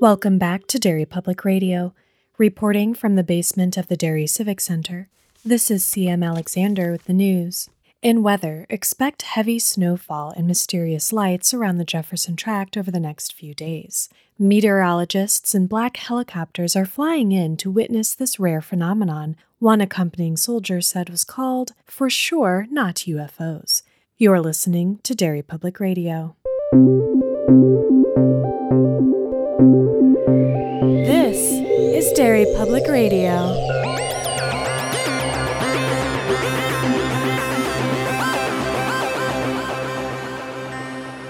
Welcome back to Derry Public Radio. Reporting from the basement of the Derry Civic Center, this is CM Alexander with the news. In weather, expect heavy snowfall and mysterious lights around the Jefferson Tract over the next few days. Meteorologists and black helicopters are flying in to witness this rare phenomenon, one accompanying soldier said was called, for sure, not UFOs. You're listening to Derry Public Radio. This is Derry Public Radio.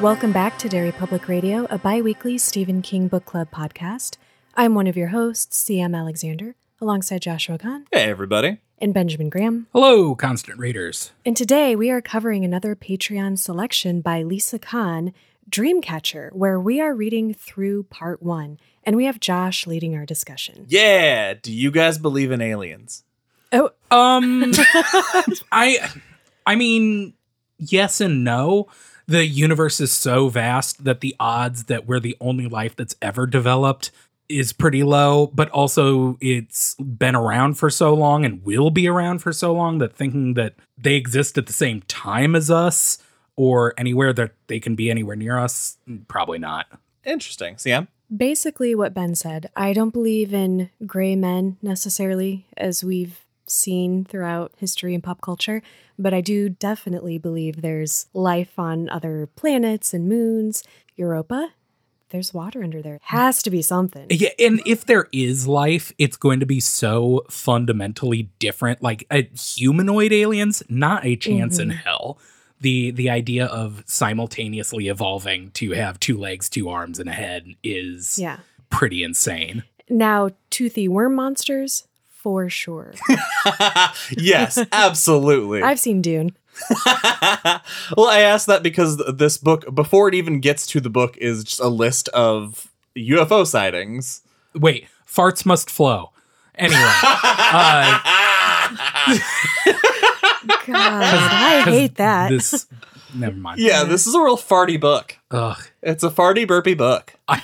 Welcome back to Derry Public Radio, a bi weekly Stephen King Book Club podcast. I'm one of your hosts, CM Alexander, alongside Joshua Kahn Hey, everybody. and Benjamin Graham. Hello, constant readers. And today we are covering another Patreon selection by Lisa Kahn, Dreamcatcher, where we are reading through part one. And we have Josh leading our discussion. Yeah. Do you guys believe in aliens? Oh, Um, I, I mean, yes and no. The universe is so vast that the odds that we're the only life that's ever developed is pretty low, but also it's been around for so long and will be around for so long that thinking that they exist at the same time as us or anywhere that they can be anywhere near us, probably not. Interesting. Sam? basically what Ben said. I don't believe in gray men necessarily, as we've seen throughout history and pop culture, but I do definitely believe there's life on other planets and moons. Europa, there's water under there. Has to be something. Yeah, and if there is life, it's going to be so fundamentally different. Like a humanoid aliens, not a chance in mm-hmm. hell. The the idea of simultaneously evolving to have two legs, two arms, and a head is Yeah. pretty insane. Now, toothy worm monsters, for sure. yes, absolutely. I've seen Dune. well, I asked that because this book, before it even gets to the book, is just a list of UFO sightings. Wait, farts must flow. Anyway, uh, God, I 'cause hate that. This, never mind. Yeah, this is a real farty book. Ugh. It's a farty burpy book. I,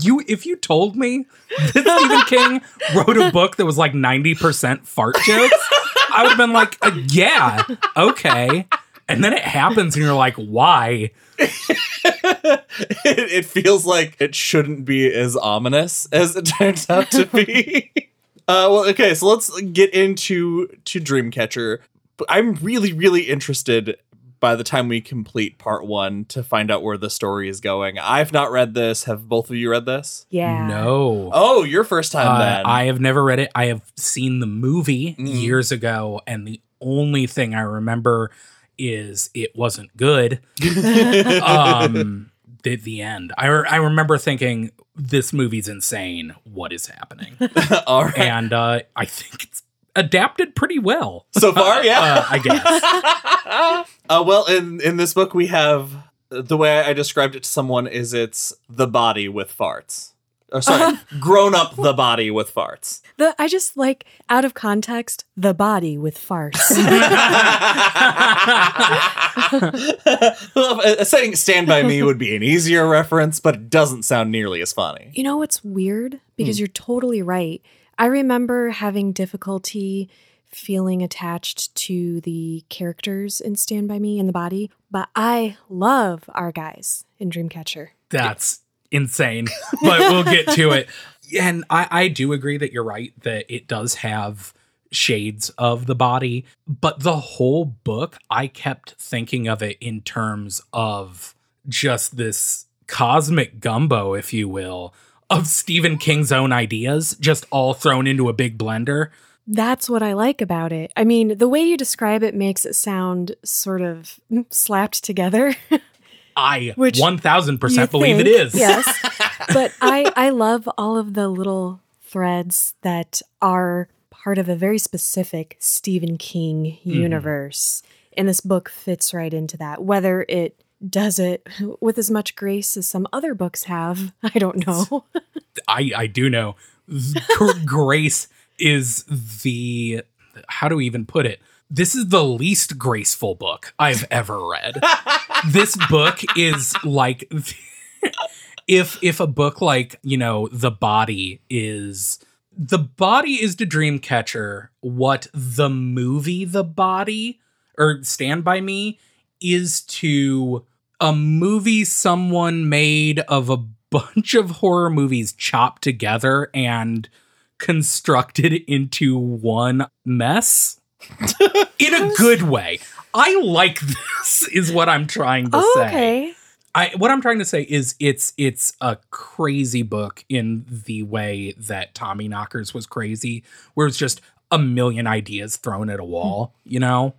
you if you told me that Stephen King wrote a book that was like 90% fart jokes, I would have been like, uh, yeah, okay. And then it happens and you're like, why? it, it feels like it shouldn't be as ominous as it turns out to be. uh, well, okay, so let's get into to Dreamcatcher. But I'm really, really interested by the time we complete part one to find out where the story is going. I've not read this. Have both of you read this? yeah. No. Oh, your first time Uh, then. I have never read it. I have seen the movie Mhm. years ago, and the only thing I remember is it wasn't good. um, the, the end. I, re- I remember thinking, this movie's insane. What is happening? All right. and uh, I think it's adapted pretty well. so far, yeah. Uh, I guess. uh, well, in in this book, we have the way I described it to someone is it's the body with farts. Oh, sorry, grown up the body with farts. The I just like out of context the body with farts. well, saying "Stand by Me" would be an easier reference, but it doesn't sound nearly as funny. you know what's weird? Because you're totally right. I remember having difficulty feeling attached to the characters in Stand By Me and the body, but I love our guys in Dreamcatcher. That's insane, but we'll get to it. And I, I do agree that you're right that it does have shades of the body, but the whole book, I kept thinking of it in terms of just this cosmic gumbo, if you will, of Stephen King's own ideas, just all thrown into a big blender. That's what I like about it. I mean, the way you describe it makes it sound sort of slapped together. I Which 1000% believe it think, is. Yes. but I I love all of the little threads that are part of a very specific Stephen King Mm-hmm. universe. And this book fits right into that. Whether it does it with as much grace as some other books have, I don't know. I I do know Grace is the how do we even put it? This is the least graceful book I've ever read. this book is like if if a book like you know the body is the body is to dreamcatcher what the movie the body or stand by me is to a movie someone made of a bunch of horror movies chopped together and constructed into one mess in a good way i like this is what i'm trying to Oh, say okay. I what I'm trying to say is it's it's a crazy book in the way that Tommyknockers was crazy, where it's just a million ideas thrown at a wall, you know?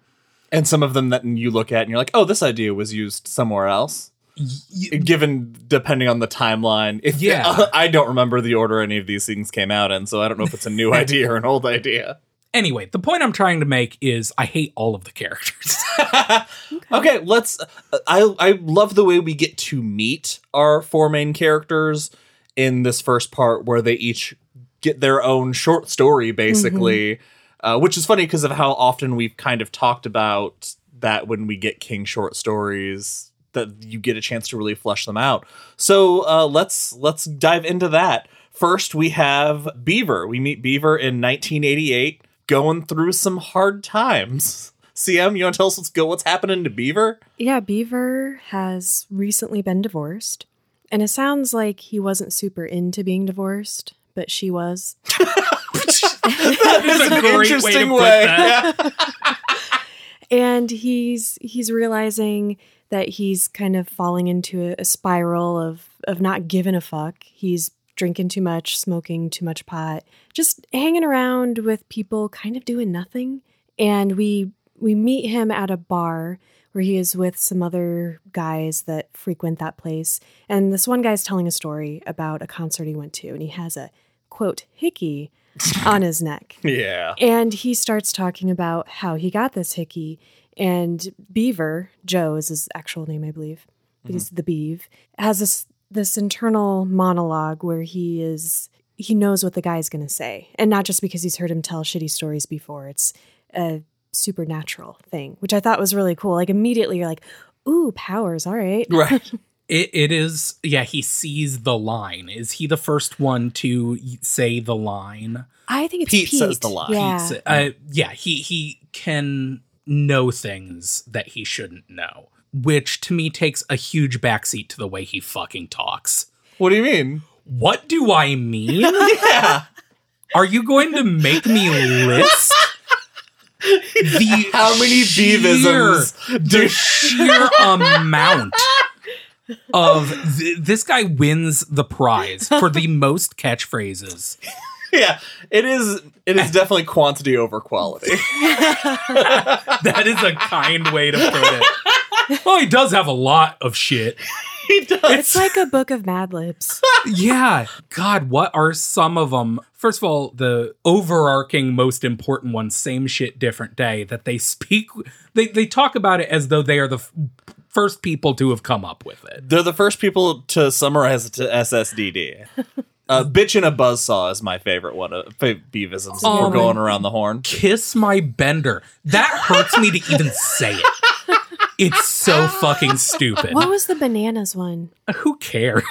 And some of them that you look at and you're like, oh, this idea was used somewhere else. Y- Given depending on the timeline, if Yeah. I don't remember the order any of these things came out in, so I don't know if it's a new idea or an old idea. Anyway, the point I'm trying to make is I hate all of the characters. okay, let's. Uh, I I love the way we get to meet our four main characters in this first part, where they each get their own short story, basically. Mm-hmm. Uh, which is funny because of how often we've kind of talked about that when we get King short stories, that you get a chance to really flesh them out. So uh, let's let's dive into that. First, we have Beaver. We meet Beaver in 1988, going through some hard times. CM, you want to tell us what's go what's happening to Beaver? Yeah, Beaver has recently been divorced. And it sounds like he wasn't super into being divorced, but she was. that is a an great way to interesting put way. that. and he's he's realizing that he's kind of falling into a, a spiral of of not giving a fuck. He's drinking too much, smoking too much pot, just hanging around with people kind of doing nothing. And we we meet him at a bar where he is with some other guys that frequent that place. And this one guy is telling a story about a concert he went to and he has a quote hickey on his neck. Yeah. And he starts talking about how he got this hickey. And Beaver, Joe is his actual name, I believe, he's mm-hmm. the Beeve, has this this internal monologue where he is he knows what the guy's gonna say. And not just because he's heard him tell shitty stories before. It's a supernatural thing, which I thought was really cool. Like immediately you're like, ooh, powers, all right. Right. It, it is, yeah, he sees the line. Is he the first one to say the line? I think it's Pete Pete. says the line. Yeah. He's- uh, yeah, he he can know things that he shouldn't know, which to me takes a huge backseat to the way he fucking talks. What do you mean? What do I mean? Yeah. Are you going to make me list the How many sheer- beavisms do the sheer amount of th- this guy wins the prize for the most catchphrases. Yeah. It is it is definitely quantity over quality. That is a kind way to put it. Well, he does have a lot of shit. he does. It's like a book of Mad Libs. Yeah. God, what are some of them? First of all, the overarching most important one, same shit, different day, that they speak, they, they talk about it as though they are the f- first people to have come up with it. They're the first people to summarize it to SSDD. Uh, bitch in a buzzsaw is my favorite one of beavisms Oh for my- going around the horn. Kiss my bender. That hurts me to even say it. It's so fucking stupid. What was the bananas one? Who cares?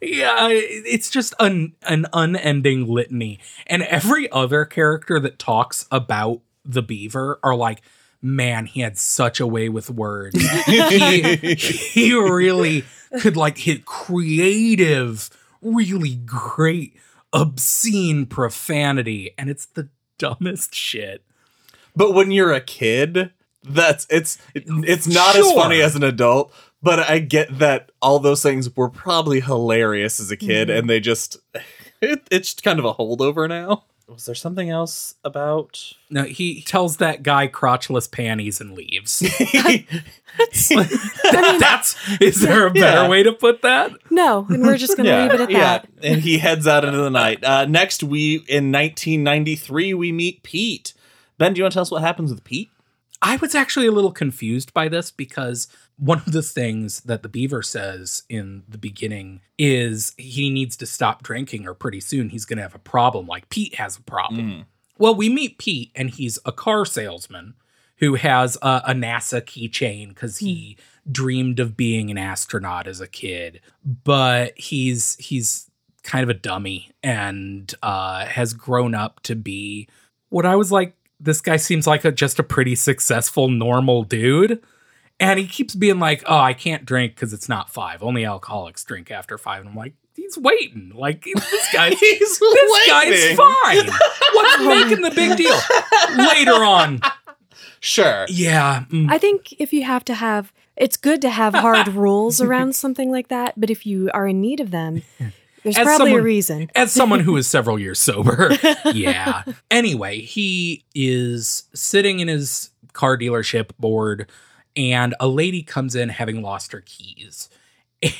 yeah, it's just an an unending litany, and every other character that talks about the beaver are like, man, he had such a way with words. he, he really could like hit creative, really great, obscene profanity, and it's the dumbest shit. But when you're a kid, that's it's it's not as funny as an adult. But I get that all those things were probably hilarious as a kid, mm-hmm. and they just it, it's kind of a holdover now. Was there something else about? No, he tells that guy crotchless panties and leaves. That's is there a better Yeah. way to put that? No, and we're just going to leave it at that. and he heads out into the night. Uh, next, we in 1993 we meet Pete. Ben, do you want to tell us what happens with Pete? I was actually a little confused by this because one of the things that the beaver says in the beginning is he needs to stop drinking or pretty soon he's going to have a problem like Pete has a problem. Well, we meet Pete and he's a car salesman who has a, a NASA keychain because he dreamed of being an astronaut as a kid, but he's he's kind of a dummy and uh, has grown up to be what I was like. This guy seems like a just a pretty successful, normal dude. And he keeps being like, "Oh, I can't drink because it's not five. Only alcoholics drink after five. And I'm like, "He's waiting. Like this guy, He's this guy's waiting. fine. What's making the big deal?" Later on, Sure. yeah, mm, I think if you have to have, it's good to have hard rules around something like that. But if you are in need of them, there's As probably someone- a reason. as someone who is several years sober, yeah. Anyway, he is sitting in his car dealership board, and a lady comes in having lost her keys.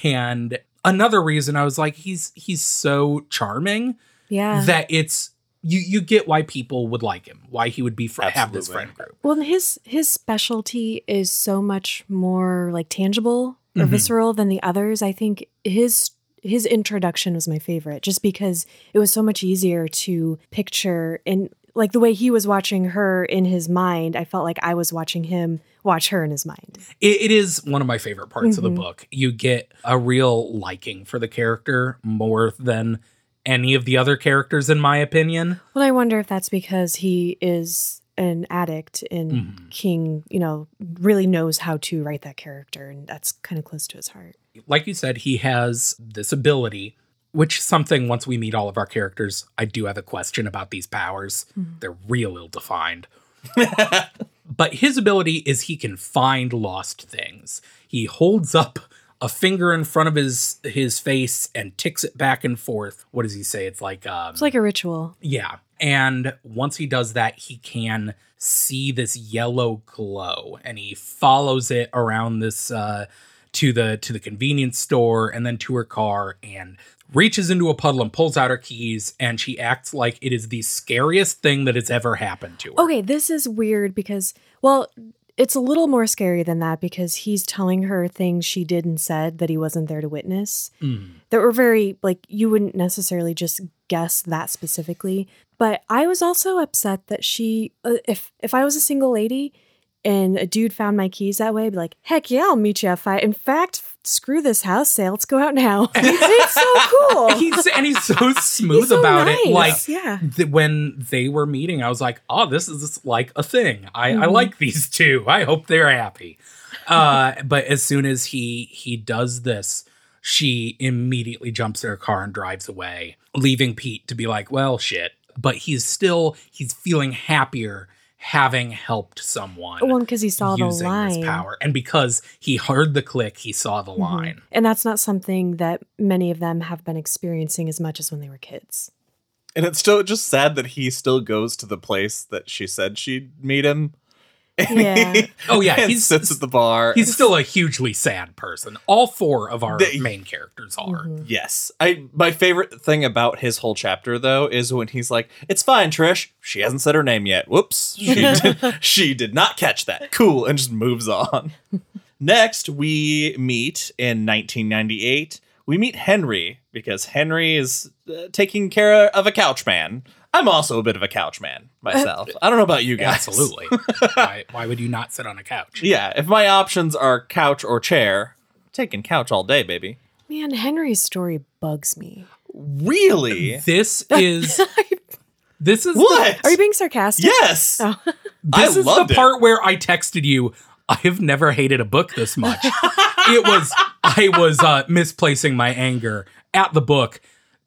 And another reason I was like, he's he's so charming Yeah. that it's you you get why people would like him, why he would be fr- have this friend group. Well, his his specialty is so much more like tangible or Mhm. visceral than the others. I think his his introduction was my favorite, just because it was so much easier to picture and like the way he was watching her in his mind. I felt like I was watching him watch her in his mind. It, it is one of my favorite parts of Mhm. the book. You get a real liking for the character more than any of the other characters, in my opinion. Well, I wonder if that's because he is an addict and Mhm. King, you know, really knows how to write that character, and that's kind of close to his heart. Like you said, he has this ability, which is something once we meet all of our characters, I do have a question about these powers. Mhm. They're real ill defined. but his ability is he can find lost things. He holds up a finger in front of his his face and ticks it back and forth. What does he say? It's like um, It's like a ritual. yeah. And once he does that, he can see this yellow glow and he follows it around this uh to the to the convenience store and then to her car and reaches into a puddle and pulls out her keys and she acts like it is the scariest thing that has ever happened to her. Okay, this is weird because, well, it's a little more scary than that because he's telling her things she did and said that he wasn't there to witness Mm. that were very, like, you wouldn't necessarily just guess that specifically. But I was also upset that she, uh, if if I was a single lady and a dude found my keys that way, I'd be like, heck yeah, I'll meet you at five. In fact, screw this house sale. Let's go out now. it's so cool. He's and he's so smooth He's so about it. Like yeah. th- when they were meeting, I was like, "Oh, this is like a thing. I, I Mhm. like these two. I hope they're happy." Uh, but as soon as he he does this, she immediately jumps in her car and drives away, leaving Pete to be like, "Well, shit." But he's still he's feeling happier having helped someone One, because he saw the line. this power, and because he heard the click, he saw the Mhm. line. And that's not something that many of them have been experiencing as much as when they were kids. And it's still just sad that he still goes to the place that she said she'd meet him. Yeah. Oh yeah, he sits at the bar. He's still a hugely sad person. All four of our The- main characters are. Mhm. Yes. I my favorite thing about his whole chapter though is when he's like, "It's fine, Trish. She hasn't said her name yet. Whoops. She did, she did not catch that. Cool." And just moves on. Next, we meet in 1998. We meet Henry because Henry is uh, taking care of a couch man. I'm also a bit of a couch man myself. I don't know about you guys. Absolutely. why, why would you not sit on a couch? Yeah, if my options are couch or chair, I'm taking couch all day, baby. Man, Henry's story bugs me. Really? This is this is what? Are you being sarcastic? Yes. Oh. the, I this is loved the it. part where I texted you. I have never hated a book this much. it was I was uh, misplacing my anger at the book.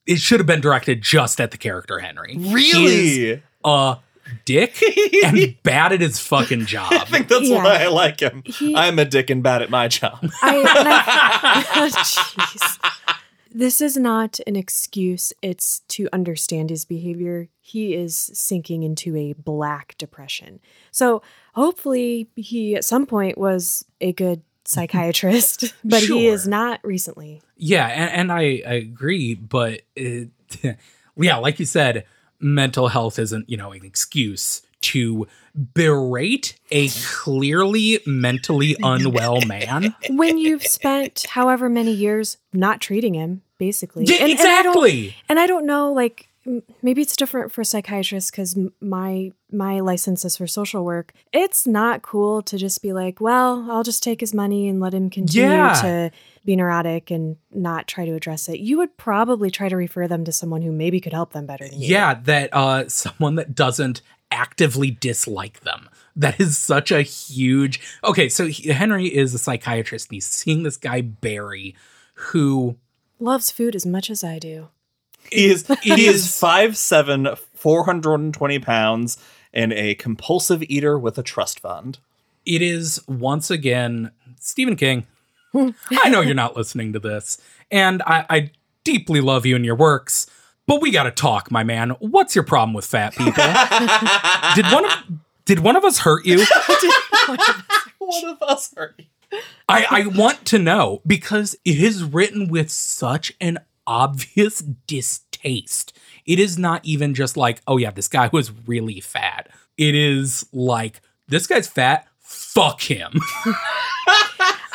It should have been directed just at the character Henry. He is Really? a dick and bad at his fucking job. I think that's Yeah. why I like him. He- I'm a dick and bad at my job. I, I- oh, Jeez. This is not an excuse. It's to understand his behavior. He is sinking into a black depression. So hopefully, he at some point was a good psychiatrist, but he is not recently. Yeah, and, and I, I agree, but it, yeah, like you said, mental health isn't, you know, an excuse to berate a clearly mentally unwell man. When you've spent however many years not treating him, basically. Yeah, And- and I exactly. And I don't know, like, maybe it's different for psychiatrists because my my license is for social work. It's not cool to just be like, well, I'll just take his money and let him continue Yeah. to be neurotic and not try to address it. You would probably try to refer them to someone who maybe could help them better than you. Yeah, that uh someone that doesn't actively dislike them. That is such a huge. Okay, so he- Henry is a psychiatrist and he's seeing this guy Barry who Loves food as much as I do. He is It he is is- 5'7", 420 pounds, and a compulsive eater with a trust fund. it is once again Stephen King. I know you're not listening to this, and I, I deeply love you and your works, but we got to talk, my man. What's your problem with fat people? did one of did one of us hurt you? One of us are. I, I want to know because it is written with such an obvious distaste. It is not even just like, oh yeah, this guy was really fat. It is like, this guy's fat, fuck him.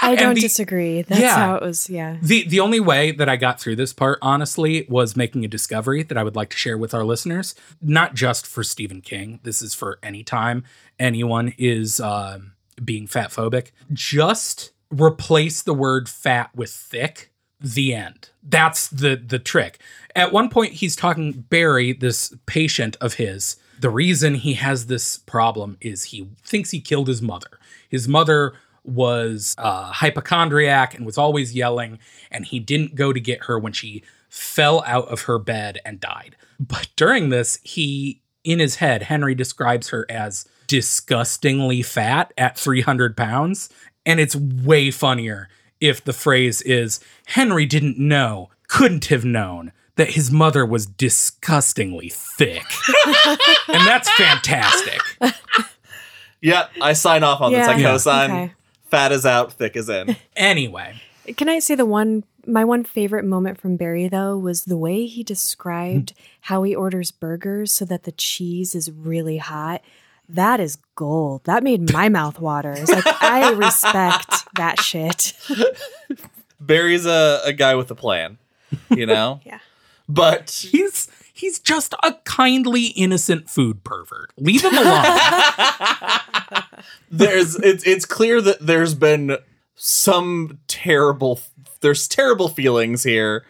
I don't the- disagree. That's Yeah. how it was. Yeah. The the only way that I got through this part, honestly, was making a discovery that I would like to share with our listeners. Not just for Stephen King. This is for any time anyone is um, being fat phobic. Just replace the word fat with thick. The end. That's the the trick. At one point, he's talking Barry, this patient of his. The reason he has this problem is he thinks he killed his mother. His mother was uh, hypochondriac and was always yelling, and he didn't go to get her when she fell out of her bed and died. But during this, he, in his head, Henry describes her as disgustingly fat at 300 pounds. And it's way funnier if the phrase is Henry didn't know, couldn't have known that his mother was disgustingly thick. and that's fantastic. Yeah, I sign off on this. I Yeah. co-sign. Okay. Fat is out, thick is in. Anyway, Can I say the one my one favorite moment from Barry though was the way he described mm-hmm. how he orders burgers so that the cheese is really hot. That is gold. That made my mouth water. It's like I respect that shit. Barry's a, a guy with a plan, you know? Yeah. But he's he's just a kindly innocent food pervert. Leave him alone. there's it's it's clear that there's been some terrible there's terrible feelings here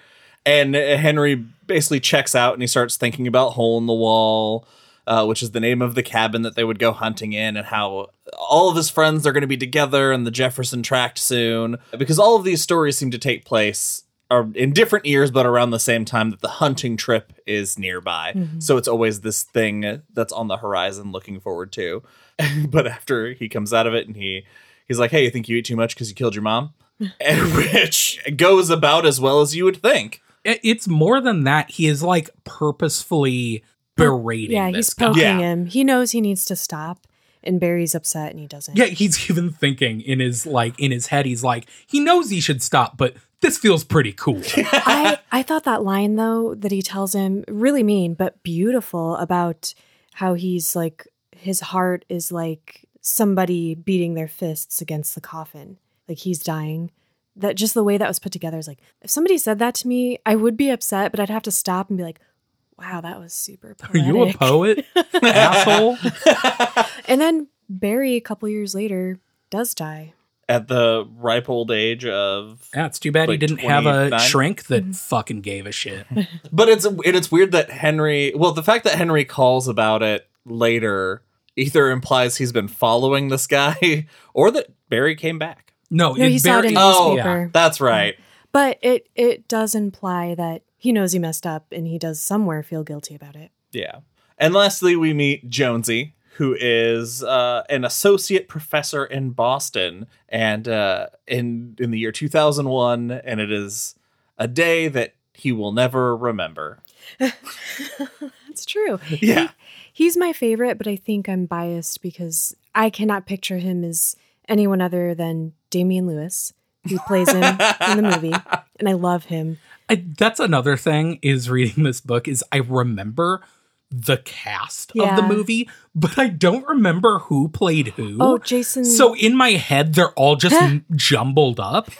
and henry basically checks out and he starts thinking about hole in the wall uh, which is the name of the cabin that they would go hunting in and how all of his friends are going to be together in the jefferson tract soon. Because all of these stories seem to take place are in different years but around the same time that the hunting trip is nearby. So it's always this thing that's on the horizon looking forward to. But after he comes out of it and he he's like hey you think you eat too much because you killed your mom? And which goes about as well as you would think. It's more than that. He is like purposefully berating. Yeah, this he's guy. poking Yeah. him. He knows he needs to stop and Barry's upset and he doesn't. Yeah, he's even thinking in his like in his head. He's like, he knows he should stop, but this feels pretty cool. I, I thought that line though that he tells him really mean but beautiful about how he's like his heart is like somebody beating their fists against the coffin like he's dying that just the way that was put together is like if somebody said that to me I would be upset but I'd have to stop and be like wow that was super Are you a poet, asshole? and then Barry a couple years later does die. At the ripe old age of Yeah, it's too bad he didn't have a shrink that Mm-hmm. fucking gave a shit. but it's and it's weird that henry well the fact that henry calls about it later either implies he's been following this guy or that barry came back. No, no he saw it in the Oh, newspaper. that's right. But it it does imply that he knows he messed up and he does somewhere feel guilty about it Yeah. And lastly, we meet Jonesy, who is uh, an associate professor in Boston, and uh, in in the year 2001, and it is a day that he will never remember. That's true. Yeah. He's my favorite, but I think I'm biased because I cannot picture him as anyone other than Damian Lewis, who plays him in the movie, and I love him. I, that's another thing is reading this book is I remember the cast of the movie, but I don't remember who played who. Oh, Jason. So in my head, they're all just jumbled up,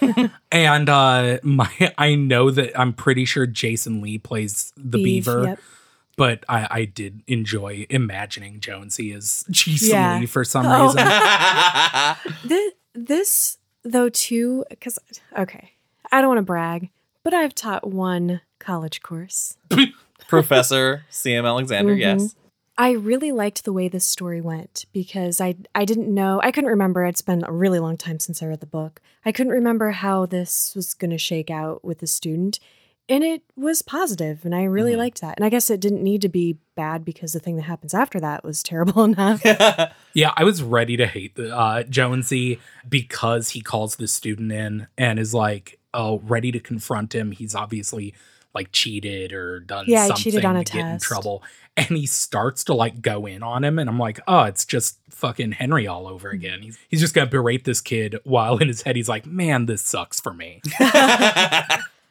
and uh, my I know that I'm pretty sure Jason Lee plays the Beef, Beaver. yep. but I, I did enjoy imagining Jonesy as Jason Yeah. for some Oh. reason. This, this though, too, because, okay, I don't want to brag, but I've taught one college course. Professor C.M. Alexander, Mhm. yes. I really liked the way this story went because I I didn't know I couldn't remember it's been a really long time since I read the book. I couldn't remember how this was going to shake out with the student and it was positive and I really Mhm. liked that. And I guess it didn't need to be bad because the thing that happens after that was terrible enough. Yeah, I was ready to hate the uh, Jonesy because he calls the student in and is like, "Oh, ready to confront him." He's obviously like cheated or done Yeah, something cheated on to a get in trouble, and he starts to like go in on him, and I'm like, "Oh, it's just fucking Henry all over Mm-hmm. again." He's he's just gonna berate this kid while in his head he's like, "Man, this sucks for me."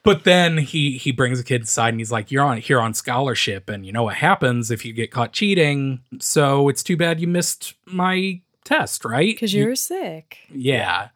But then he he brings a kid aside and he's like, "You're on here on scholarship, and you know what happens if you get caught cheating. So it's too bad you missed my test, right? Because You- you're sick. yeah,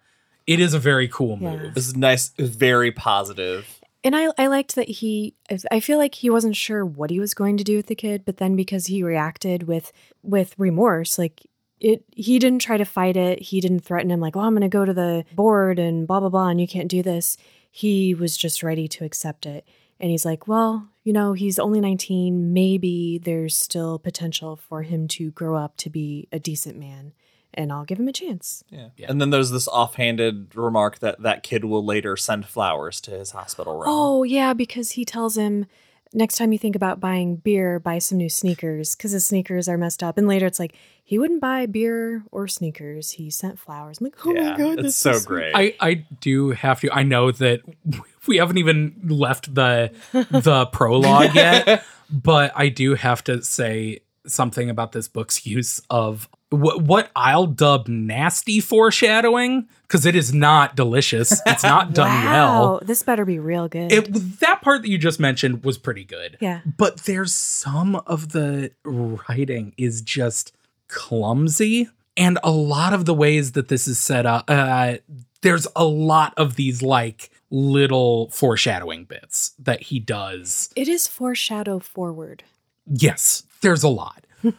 it is a very cool Yeah. move. This is nice, very positive. And I, I liked that he, I feel like he wasn't sure what he was going to do with the kid, but then because he reacted with, with remorse, like it, he didn't try to fight it. He didn't threaten him like, oh, I'm going to go to the board and blah, blah, blah, and you can't do this. He was just ready to accept it. And he's like, well, you know, he's only 19. Maybe there's still potential for him to grow up to be a decent man and I'll give him a chance. Yeah. Yeah. And then there's this offhanded remark that that kid will later send flowers to his hospital room. Oh, yeah, because he tells him next time you think about buying beer, buy some new sneakers because his sneakers are messed up. And later it's like, he wouldn't buy beer or sneakers. He sent flowers. I'm like, oh yeah, my God. that's so sweet." great. I I do have to. I know that we haven't even left the the prologue yet, but I do have to say something about this book's use of what what I'll dub nasty foreshadowing because it is not delicious. It's not done wow, well. This better be real good. It that part that you just mentioned was pretty good. yeah. But there's some of the writing is just clumsy and a lot of the ways that this is set up uh there's a lot of these like little foreshadowing bits that he does. It is foreshadow forward. Yes, there's a lot.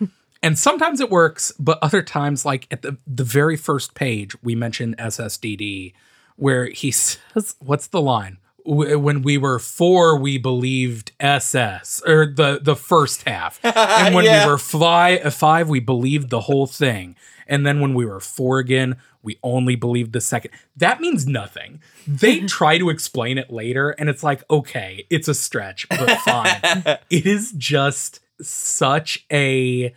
and sometimes it works, but other times like at the the very first page we mentioned SSDD where he says what's the line? When we were four, we believed SS or the the first half, and when Yeah. we were fly, five, we believed the whole thing, and then when we were four again, we only believed the second. That means nothing. They try to explain it later, and it's like, okay, it's a stretch, but fine. it is just such a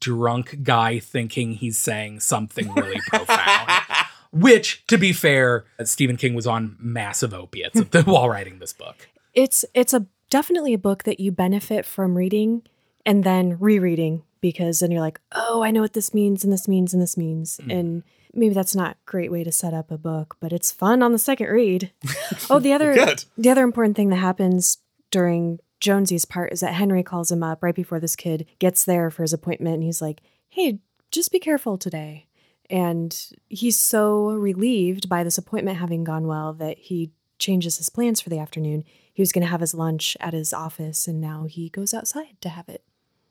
drunk guy thinking he's saying something really profound. Which, to be fair, Stephen King was on massive opiates while writing this book. It's it's a definitely a book that you benefit from reading and then rereading because then you're like, oh, I know what this means and this means and this means. Mm. And maybe that's not a great way to set up a book, but it's fun on the second read. oh, the other the other important thing that happens during Jonesy's part is that Henry calls him up right before this kid gets there for his appointment and he's like, Hey, just be careful today. And he's so relieved by this appointment having gone well that he changes his plans for the afternoon. He was going to have his lunch at his office, and now he goes outside to have it,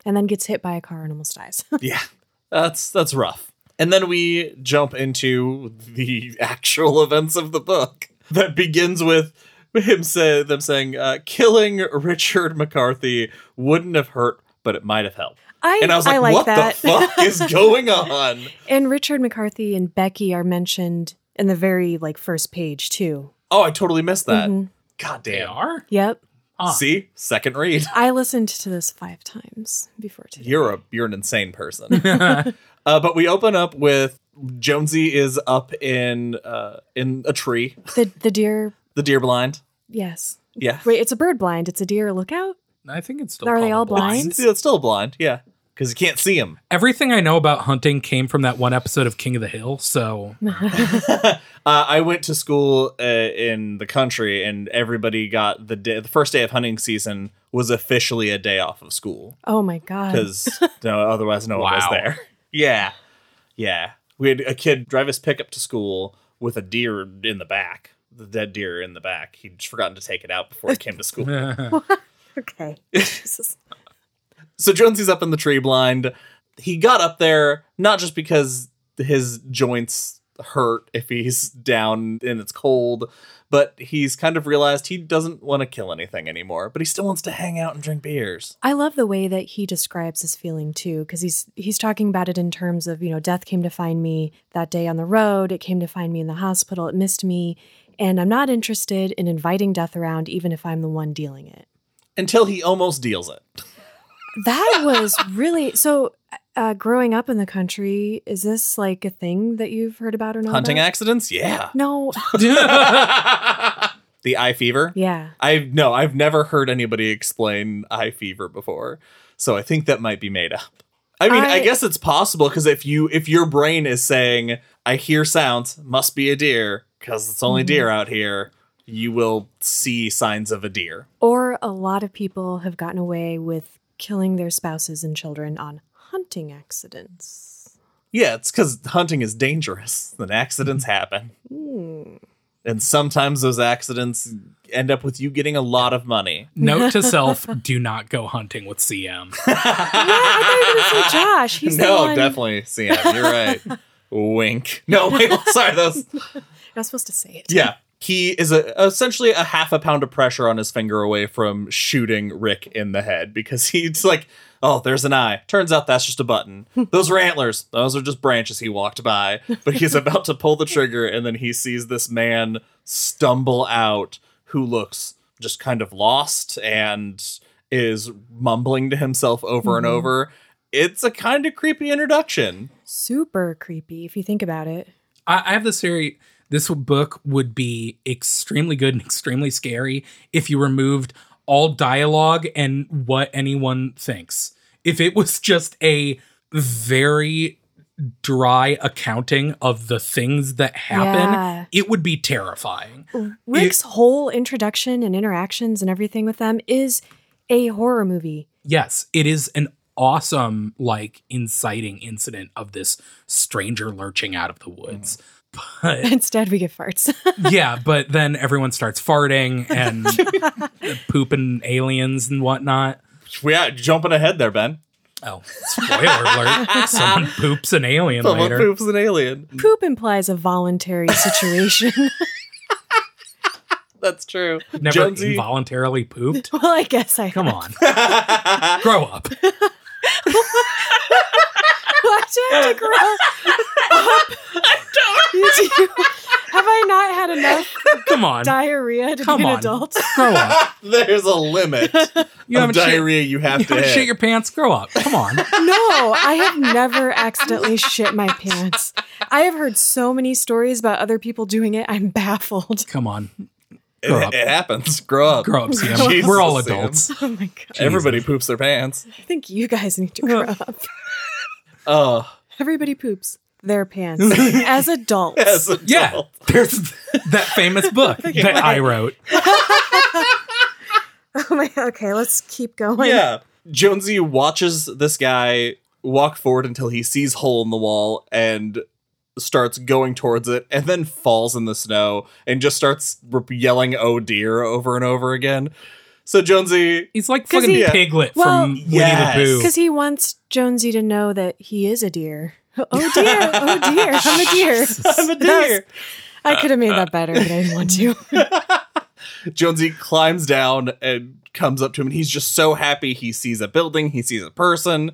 and then gets hit by a car and almost dies. yeah. That's that's rough. And then we jump into the actual events of the book that begins with him say them saying uh, killing Richard McCarthy wouldn't have hurt, but it might have helped. I, And I was like, like what that. the fuck is going on? and Richard McCarthy and Becky are mentioned in the very like first page too. Oh, I totally missed that. Mhm. God They damn. are? Yep, Huh. See? Second read. I listened to this five times before today. You're a you're an insane person. uh, but we open up with Jonesy is up in uh, in a tree, The the deer, the deer blind. yes. Yeah. Wait, it's a bird blind. It's a deer lookout. I think it's still Are they called all a blind. blind? See, it's still blind. Yeah. Because you can't see them. Everything I know about hunting came from that one episode of King of the Hill, so uh, I went to school uh, in the country, and everybody got the day, the first day of hunting season was officially a day off of school Oh my god. because no, otherwise no one was Wow. there. Yeah, yeah. We had a kid drive his pickup to school with a deer in the back, the dead deer in the back. He'd just forgotten to take it out before he came to school. Okay. Jesus. So Jonesy's up in the tree blind. He got up there not just because his joints hurt if he's down and it's cold, but he's kind of realized he doesn't want to kill anything anymore, but he still wants to hang out and drink beers. I love the way that he describes his feeling too, because he's he's talking about it in terms of you know death came to find me that day on the road. It came to find me in the hospital. It missed me, and I'm not interested in inviting death around, even if I'm the one dealing it. Until he almost deals it. That was really so. Uh, growing up in the country, is this like a thing that you've heard about or not? Hunting about? accidents? Yeah. No. the eye fever? Yeah. I've no, I've never heard anybody explain eye fever before. So I think that might be made up. I mean, I, I- guess it's possible because if you if your brain is saying I hear sounds, must be a deer because it's only deer out here, you will see signs of a deer. Or a lot of people have gotten away with killing their spouses and children on hunting accidents. Yeah, it's because hunting is dangerous. Then accidents happen, Hmm. and sometimes those accidents end up with you getting a lot of money. Note to self: Do not go hunting with CM. I thought you were going to say Josh. He's the no, one. definitely, CM. You're right. Wink. No, wait. Sorry, that was You're not supposed to say it. Yeah. He is a, essentially a half a pound of pressure on his finger away from shooting Rick in the head because he's like, oh, there's an eye. Turns out that's just a button. Those are antlers. Those are just branches he walked by. But he's about to pull the trigger and then he sees this man stumble out who looks just kind of lost and is mumbling to himself over and Mhm. over. It's a kind of creepy introduction. Super creepy if you think about it. I, I have this theory. This book would be extremely good and extremely scary if you removed all dialogue and what anyone thinks. If it was just a very dry accounting of the things that happen, Yeah. it would be terrifying. Rick's whole introduction and interactions and everything with them is a horror movie. Yes, it is an awesome, like, inciting incident of this stranger lurching out of the woods. Mm. But Instead, we get farts. yeah, but then everyone starts farting and pooping aliens and whatnot. Yeah, jumping ahead there, Ben. Oh, spoiler alert. Someone poops an alien Someone later. poops an alien. Poop implies a voluntary situation. That's true. Never Jonesy. involuntarily pooped. well, I guess I Come on. Grow up. Why'd you have to grow up? Did you- have I not had enough Come on. diarrhea to Come be an on. adult? Grow up. There's a limit You of haven't shit, diarrhea you have you to haven't hit. shit your pants. Grow up. Come on. No, I have never accidentally shit my pants. I have heard so many stories about other people doing it. I'm baffled. Come on. it, Grow up. it happens. Grow up. Grow up, CM. Jesus, We're all CM. adults. Oh my god. Everybody poops their pants. I think you guys need to grow up. Oh, Everybody poops their pants as adults. as a Yeah. There's that famous book that I wrote. Oh my okay, let's keep going. Yeah. Jonesy watches this guy walk forward until he sees hole in the wall and starts going towards it and then falls in the snow and just starts yelling oh dear over and over again. So Jonesy He's like 'Cause fucking he- Piglet well, from Winnie the Pooh. Because he wants Jonesy to know that he is a deer. Oh dear, oh dear, I'm a deer. I'm a deer. I could have made that better, but I didn't want to. Jonesy climbs down and comes up to him, and he's just so happy. He sees a building, he sees a person,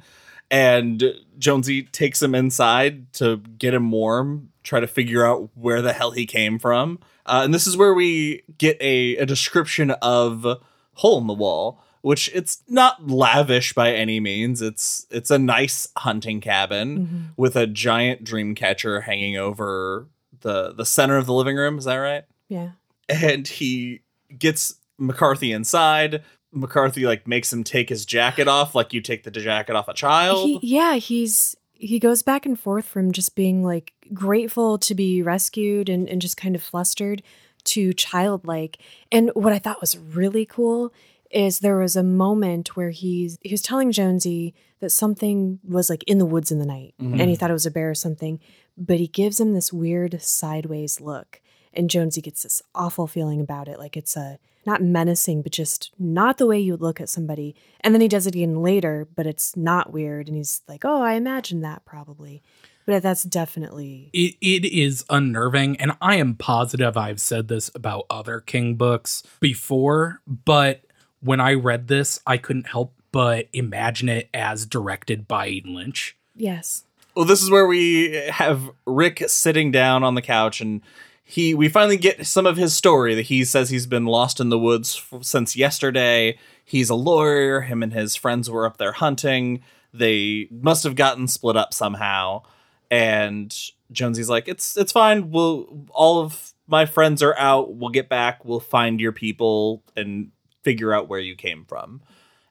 and Jonesy takes him inside to get him warm, try to figure out where the hell he came from. Uh, and this is where we get a, a description of Hole in the Wall, which it's not lavish by any means. It's it's a nice hunting cabin mm-hmm. with a giant dream catcher hanging over the the center of the living room. Is that right? Yeah. and he gets McCarthy inside. McCarthy like makes him take his jacket off, like you take the jacket off a child. He, yeah, he's he goes back and forth from just being like grateful to be rescued and, and just kind of flustered to childlike. And what I thought was really cool is there was a moment where he's he was telling Jonesy that something was like in the woods in the night Mhm. and he thought it was a bear or something, but he gives him this weird sideways look. And Jonesy gets this awful feeling about it. Like it's a not menacing, but just not the way you would look at somebody. And then he does it again later, but it's not weird. And he's like, oh, I imagined that probably. But that's definitely. It, it is unnerving. And I am positive I've said this about other King books before, but when I read this, I couldn't help but imagine it as directed by Lynch. Yes. Well, this is where we have Rick sitting down on the couch and he we finally get some of his story that he says he's been lost in the woods f- since yesterday. He's a lawyer, him and his friends were up there hunting. They must have gotten split up somehow. And Jonesy's like, "It's it's fine. We'll all of my friends are out. We'll get back. We'll find your people and figure out where you came from."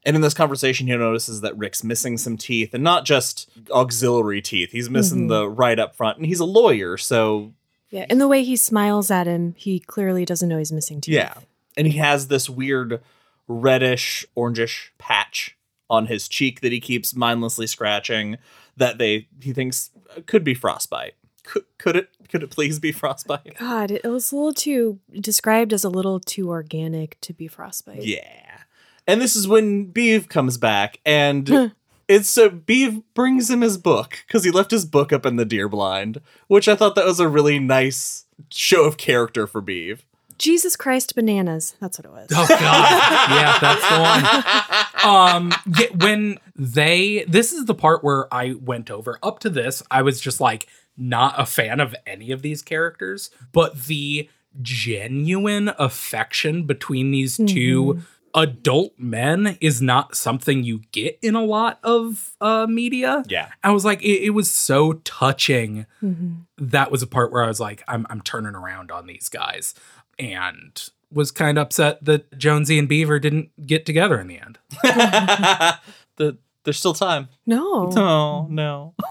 And in this conversation, he notices that Rick's missing some teeth, and not just auxiliary teeth. He's missing Mhm. the right up front, and he's a lawyer, so Yeah. And the way he smiles at him, he clearly doesn't know he's missing teeth. yeah. And he has this weird reddish, orangish patch on his cheek that he keeps mindlessly scratching. That they he thinks could be frostbite. Could, could it? Could it please be frostbite? God, it was a little too described as a little too organic to be frostbite. Yeah. And this is when Beav comes back, and it's so Beav brings him his book because he left his book up in the deer blind, which I thought that was a really nice show of character for Beav. Jesus Christ bananas. That's what it was. Oh, God. yeah, that's the one. um yeah, when they this is the part where i went over up to this i was just like not a fan of any of these characters but the genuine affection between these two adult men is not something you get in a lot of uh media Yeah. i was like it, it was so touching Mhm. that was a part where i was like i'm, I'm turning around on these guys and was kind of upset that jonesy and beaver didn't get together in the end the, there's still time. No. No, no.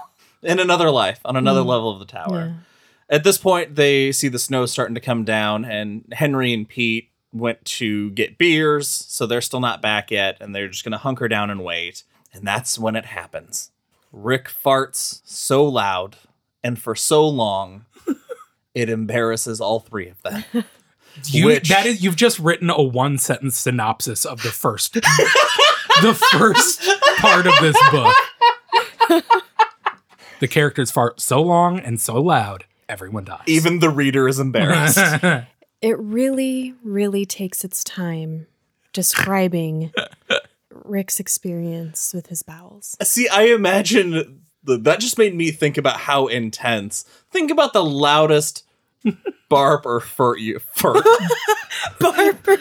In another life, on another mm. level of the tower. Yeah. At this point, they see the snow starting to come down, and Henry and Pete went to get beers, so they're still not back yet, and they're just going to hunker down and wait. And that's when it happens. Rick farts so loud and for so long, it embarrasses all three of them. You, Which- that is you've just written a one sentence synopsis of the first the first part of this book. The characters fart so long and so loud, everyone dies. Even the reader is embarrassed. It really, really takes its time describing Rick's experience with his bowels. See, I imagine the, that just made me think about how intense. Think about the loudest barp or furt you furt. Barber.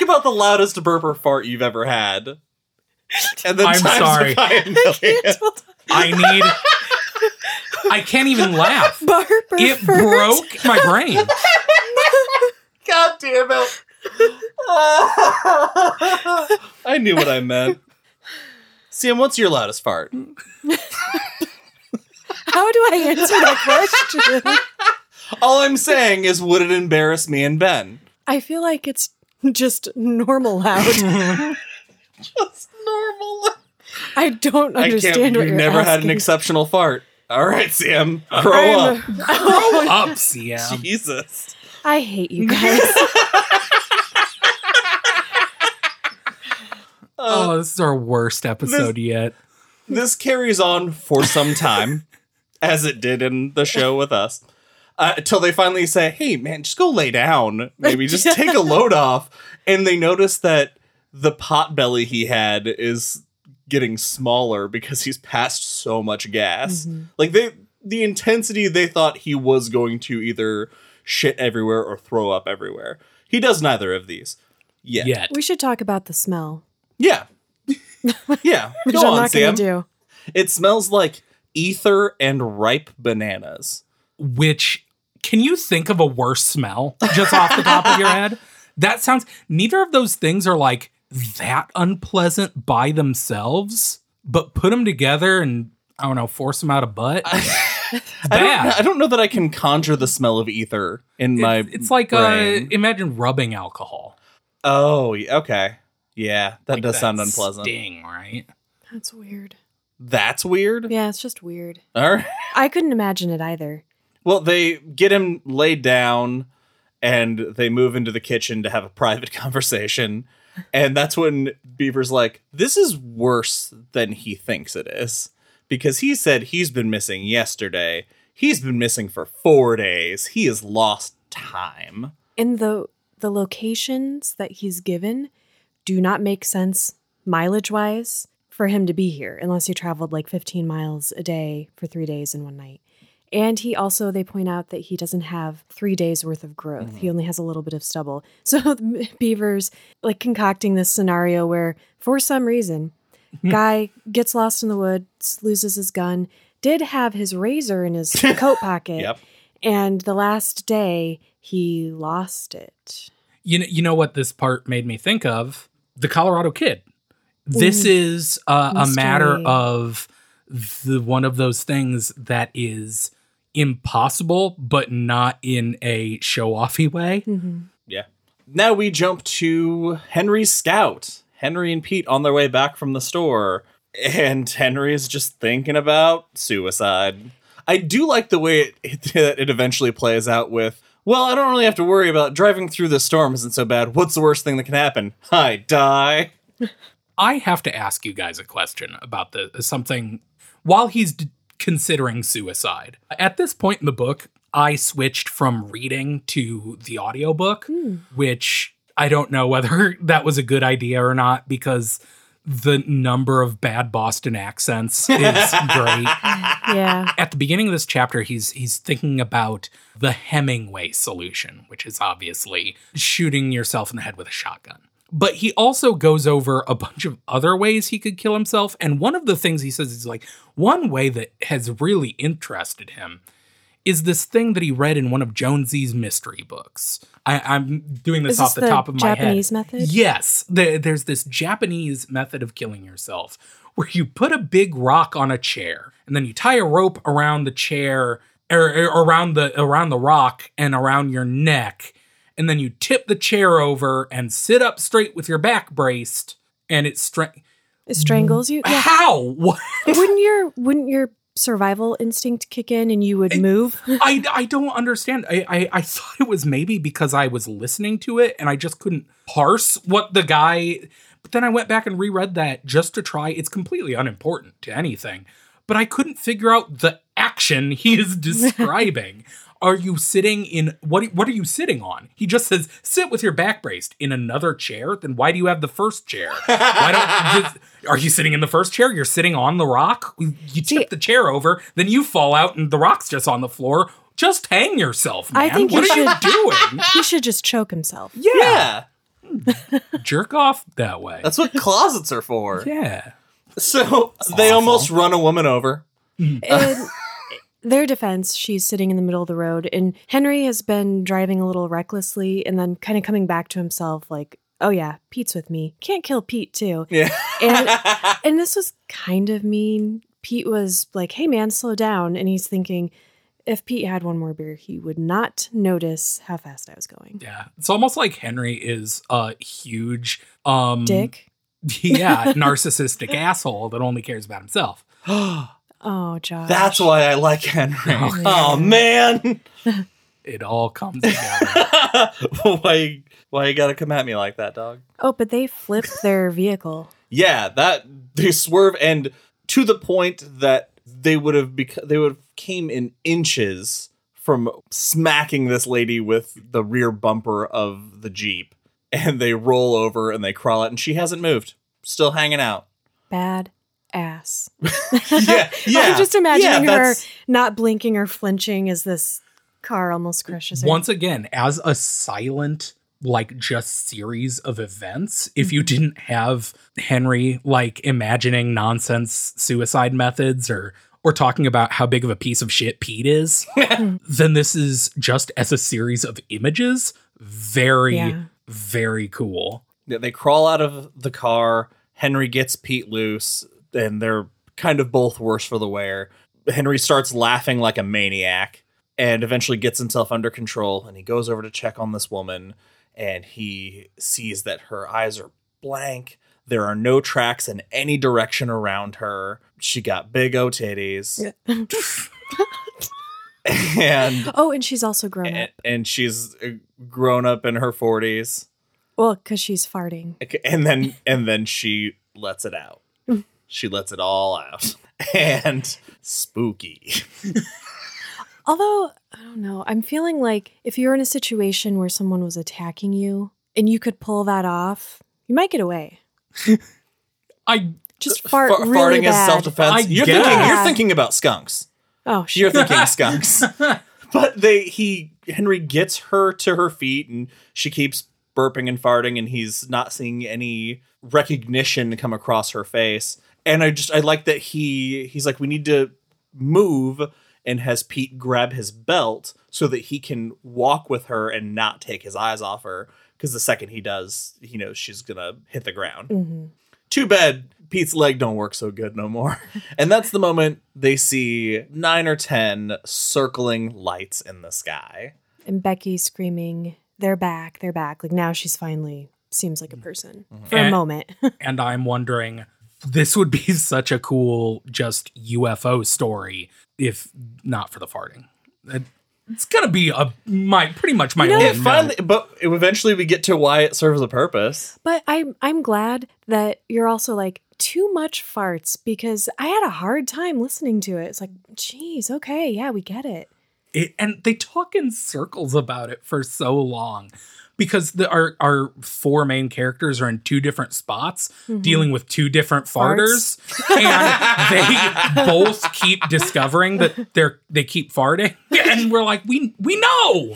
Think about the loudest burp or fart you've ever had. And then I'm times sorry. it by a million. I need I can't even laugh. Barber. It first. broke my brain. God damn it. I knew what I meant. Sam, what's your loudest fart? How do I answer that question? All I'm saying is, would it embarrass me and Ben? I feel like it's just normal loud. Just normal. I don't understand can't. what You've you're never had an exceptional fart. All right, Sam, grow I'm- up. Grow up, CM. Jesus. I hate you guys. Oh, this is our worst episode yet. This carries on for some time, as it did in the show with us, uh, until they finally say, "Hey, man, just go lay down. Maybe just take a load off." And they notice that the pot belly he had is getting smaller because he's passed so much gas. Like they, the intensity they thought he was going to either shit everywhere or throw up everywhere. He does neither of these. Yet. Yet. we should talk about the smell, Yeah. Yeah. which Go I'm on, not Sam. do. It smells like ether and ripe bananas. which can you think of a worse smell just off the top of your head? That sounds neither of those things are like that unpleasant by themselves, but put them together and I don't know, force them out of butt. I don't, bad. I don't know that I can conjure the smell of ether in my. it's, it's like uh, imagine rubbing alcohol. oh, okay. Yeah, that Like does sound unpleasant. Sting, right? That's weird. That's weird. Yeah, it's just weird. All right. I couldn't imagine it either. Well, they get him laid down and they move into the kitchen to have a private conversation. And that's when Beaver's like, This is worse than he thinks it is. Because he said he's been missing yesterday. He's been missing for four days. He has lost time. And the the locations that he's given do not make sense mileage wise for him to be here unless he traveled like 15 miles a day for three days and one night. And he also, they point out that he doesn't have three days worth of growth. He only has a little bit of stubble. So Beaver's like concocting this scenario where, for some reason, guy gets lost in the woods, loses his gun, did have his razor in his coat pocket. Yep. And the last day, he lost it. You know, you know what this part made me think of? The Colorado Kid. This is uh, a matter of the one of those things that is impossible, but not in a show offy way. Mm-hmm. Yeah. Now we jump to Henry's scout. Henry and Pete on their way back from the store. And Henry is just thinking about suicide. I do like the way it, it, it eventually plays out with, well, I don't really have to worry about driving through the storm isn't so bad. What's the worst thing that can happen? I die. I have to ask you guys a question about the something while he's d- considering suicide. At this point in the book, I switched from reading to the audiobook, hmm. which I don't know whether that was a good idea or not because the number of bad Boston accents is great. Yeah. At the beginning of this chapter, he's he's thinking about the Hemingway solution, which is obviously shooting yourself in the head with a shotgun. But he also goes over a bunch of other ways he could kill himself. And one of the things he says is like, one way that has really interested him is this thing that he read in one of Jonesy's mystery books. I, I'm doing this Is off the, the top of my head. Japanese method? Yes. The, there's this Japanese method of killing yourself where you put a big rock on a chair and then you tie a rope around the chair or, or around the around the rock and around your neck and then you tip the chair over and sit up straight with your back braced and it It strangles you. Yeah. how what? wouldn't your wouldn't your survival instinct kick in and you would move? I, I don't understand. I, I, I thought it was maybe because I was listening to it and I just couldn't parse what the guy. But then I went back and reread that just to try. It's completely unimportant to anything, but I couldn't figure out the action he is describing. Are you sitting in what? What are you sitting on? He just says, "Sit with your back braced in another chair." Then why do you have the first chair? Why don't? just- are you sitting in the first chair? You're sitting on the rock. You tip the chair over, then you fall out, and the rock's just on the floor. Just hang yourself, man. I think what you are you doing? he should just choke himself. Yeah, Yeah. Hmm. jerk off that way. That's what closets are for. yeah. So they almost run a woman over. In their defense, she's sitting in the middle of the road, and Henry has been driving a little recklessly and then kind of coming back to himself, like, oh yeah, Pete's with me. Can't kill Pete, too. Yeah. And, and this was kind of mean. Pete was like, hey man, slow down. And he's thinking, if Pete had one more beer, he would not notice how fast I was going. Yeah. It's almost like Henry is a huge um Dick. Yeah, narcissistic asshole that only cares about himself. Oh, Josh. That's why I like Henry. Oh, Oh, man. It all comes together. why why you gotta come at me like that, dog? Oh, but they flip their vehicle. Yeah, that they swerve and to the point that they would have bec- they would have came in inches from smacking this lady with the rear bumper of the Jeep. And they roll over and they crawl out and she hasn't moved. Still hanging out. Bad ass. Yeah, yeah. I'm just imagining yeah, her not blinking or flinching as this car almost crushes her. Once again, as a silent, like just series of events, if you mm-hmm. didn't have Henry like imagining nonsense suicide methods or or talking about how big of a piece of shit Pete is, hmm. then this is just as a series of images, very, Yeah. very cool. Yeah, they crawl out of the car. Henry gets Pete loose, and they're kind of both worse for the wear. Henry starts laughing like a maniac and eventually gets himself under control. And he goes over to check on this woman, and he sees that her eyes are blank. There are no tracks in any direction around her. She got big O titties. and Oh, and she's also grown and, up. and she's uh, grown up in her 40s. Well, because she's farting. And then and then she lets it out. She lets it all out. And spooky. Although, I don't know. I'm feeling like if you're in a situation where someone was attacking you and you could pull that off, you might get away. I Just uh, fart Far- really farting as bad. self-defense. I you're guess. thinking you're thinking about skunks. Oh, shit. You're thinking skunks. But they he Henry gets her to her feet and she keeps burping and farting and he's not seeing any recognition come across her face. And I just I like that he he's like we need to move and has Pete grab his belt so that he can walk with her and not take his eyes off her because the second he does, he knows she's going to hit the ground Mhm. too bad Pete's leg don't work so good no more. And that's the moment they see nine or ten circling lights in the sky. And Becky screaming, they're back, they're back. Like now she's finally seems like a person Mm-hmm. for a moment. and I'm wondering this would be such a cool just UFO story if not for the farting. It- It's gonna be a my pretty much my You know- only It finally, but eventually we get to why it serves a purpose. but I'm I'm glad that you're also like too much farts because I had a hard time listening to it. It's like, geez, okay, yeah, we get it. It, and they talk in circles about it for so long because the, our our four main characters are in two different spots mm-hmm. dealing with two different farters and they both keep discovering that they're they keep farting and we're like we we know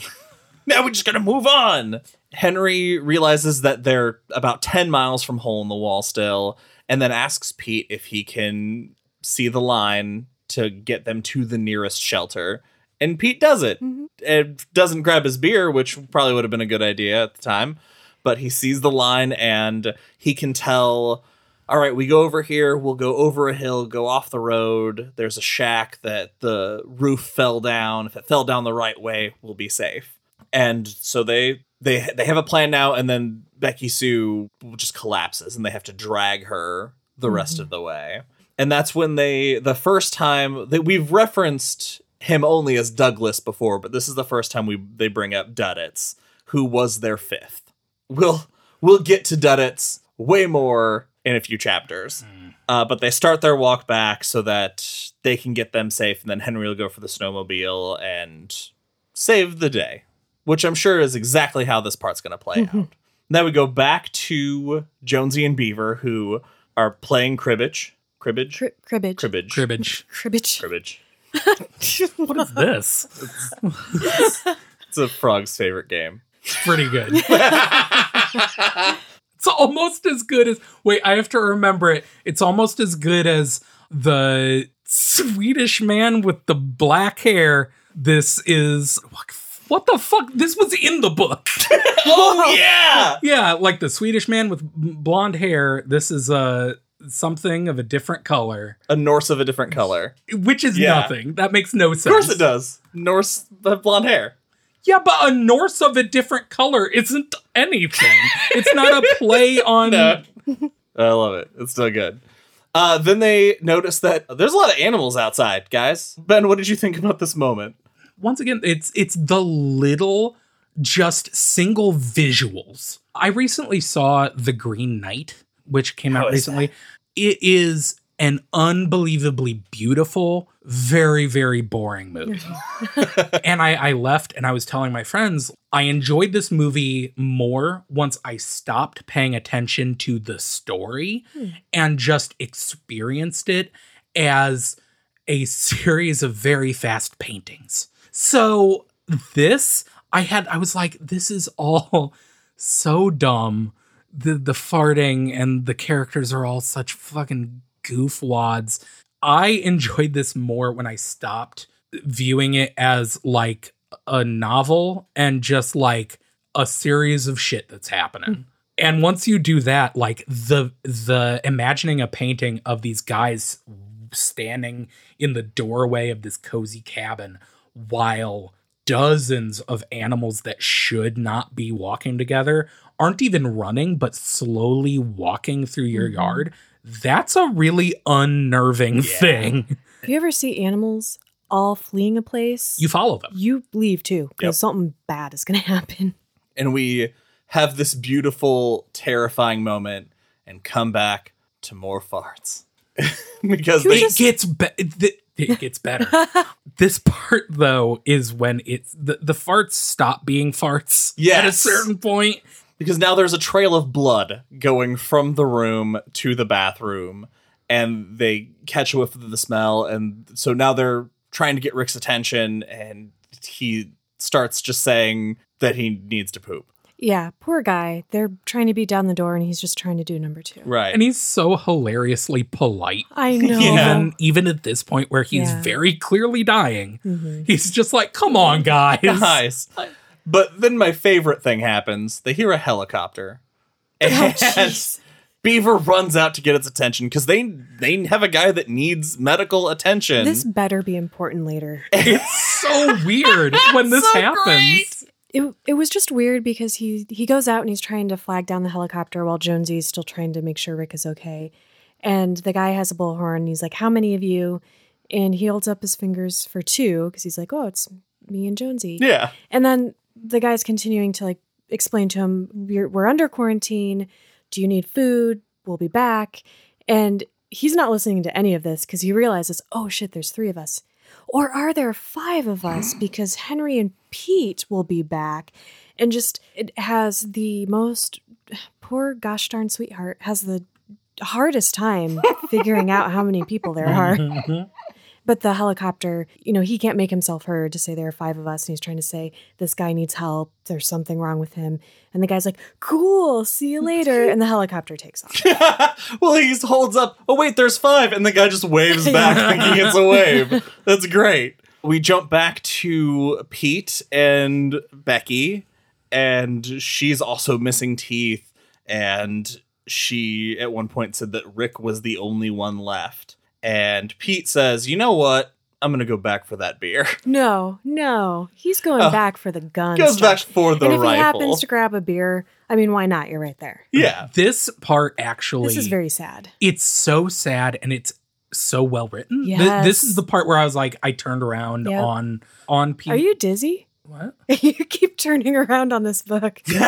Now we're just gotta move on. Henry realizes that they're about 10 miles from Hole in the Wall still, and then asks Pete if he can see the line to get them to the nearest shelter. And Pete does it. Mm-hmm. It doesn't grab his beer, which probably would have been a good idea at the time, but he sees the line and he can tell. All right, we go over here. We'll go over a hill, go off the road. There's a shack that the roof fell down. If it fell down the right way, we'll be safe and so they they they have a plan now and then becky sue just collapses and they have to drag her the rest of mm-hmm. the way and that's when they the first time that we've referenced him only as douglas before but this is the first time we they bring up duddits who was their fifth we'll we'll get to duddits way more in a few chapters uh, but they start their walk back so that they can get them safe and then henry will go for the snowmobile and save the day, which I'm sure is exactly how this part's going to play out. Now we go back to Jonesy and Beaver, who are playing cribbage. Cribbage? Cri- cribbage. cribbage. cribbage Cribbage. Cribbage. What is this? It's a frog's favorite game. It's pretty good. It's almost as good as wait i have to remember it. It's almost as good as the swedish man with the black hair. This is what the fuck? This was in the book. Oh, yeah! yeah like the swedish man with blonde hair. This is uh something of a different color A Norse of a different color. which is Yeah. nothing that makes no sense Of course it does. Norse have blonde hair. yeah but a norse of a different color isn't anything it's not a play on No. I love it. It's still good. Uh, then they notice that there's a lot of animals outside, guys. Ben, what did you think about this moment? once again it's it's the little just single visuals i recently saw the green knight which came How out recently it is an unbelievably beautiful very very boring movie and I, I left and i was telling my friends i enjoyed this movie more once i stopped paying attention to the story hmm. and just experienced it as a series of very fast paintings. So this I had I was like this is all so dumb. The the farting and the characters are all such fucking goofwads. I enjoyed this more when I stopped viewing it as like a novel and just like a series of shit that's happening. Hmm. And once you do that, like the the imagining a painting of these guys standing in the doorway of this cozy cabin while dozens of animals that should not be walking together aren't even running, but slowly walking through your Mhm. yard, that's a really unnerving Yeah. thing. If you ever see animals all fleeing a place, You follow them. you leave too because Yep. something bad is going to happen. and we have this beautiful, terrifying moment and come back to more farts. because they just- it gets be- th- it gets better. this part though is when it's the, the farts stop being farts at a certain point. Because now there's a trail of blood going from the room to the bathroom and they catch a whiff of the smell and so now they're trying to get Rick's attention and he starts just saying that he needs to poop. yeah, poor guy. They're trying to beat down the door and he's just trying to do number two. Right. And he's so hilariously polite. I know. Even even at this point where he's Yeah. very clearly dying, Mhm. he's just like, "Come on, guys." nice. But then my favorite thing happens. They hear a helicopter. Oh, And jeez. Beaver runs out to get its attention because they they have a guy that needs medical attention. This better be important later. It's so weird when this So happens. great. It, it was just weird because he he goes out and he's trying to flag down the helicopter while Jonesy's still trying to make sure Rick is okay. And the guy has a bullhorn. And he's like, "How many of you?" And he holds up his fingers for two because he's like, "Oh, it's me and Jonesy." yeah. And then the guy's continuing to like explain to him, "We're we're under quarantine. Do you need food? We'll be back." And he's not listening to any of this because he realizes, "Oh shit, there's three of us." Or are there five of us because Henry and Pete will be back? And just it has the most poor gosh darn sweetheart has the hardest time figuring out how many people there are. But the helicopter, you know, he can't make himself heard to say there are five of us. And he's trying to say, this guy needs help. There's something wrong with him. And the guy's like, cool, see you later. And the helicopter takes off. well, he holds up. Oh wait, there's five, and the guy just waves back, thinking it's a wave. That's great. We jump back to Pete and Becky, and she's also missing teeth. And she, at one point, said that Rick was the only one left. And Pete says, "You know what? I'm gonna go back for that beer." No, no. He's going Oh. back for the gun. Goes back for the and if rifle. he happens to grab a beer, I mean, why not? You're right there. yeah, This part actually This is very sad. it's so sad and it's so well written. Th- this is the part where I was like, I turned around Yep. on on Pete. Are you dizzy? what? you keep turning around on this book. uh,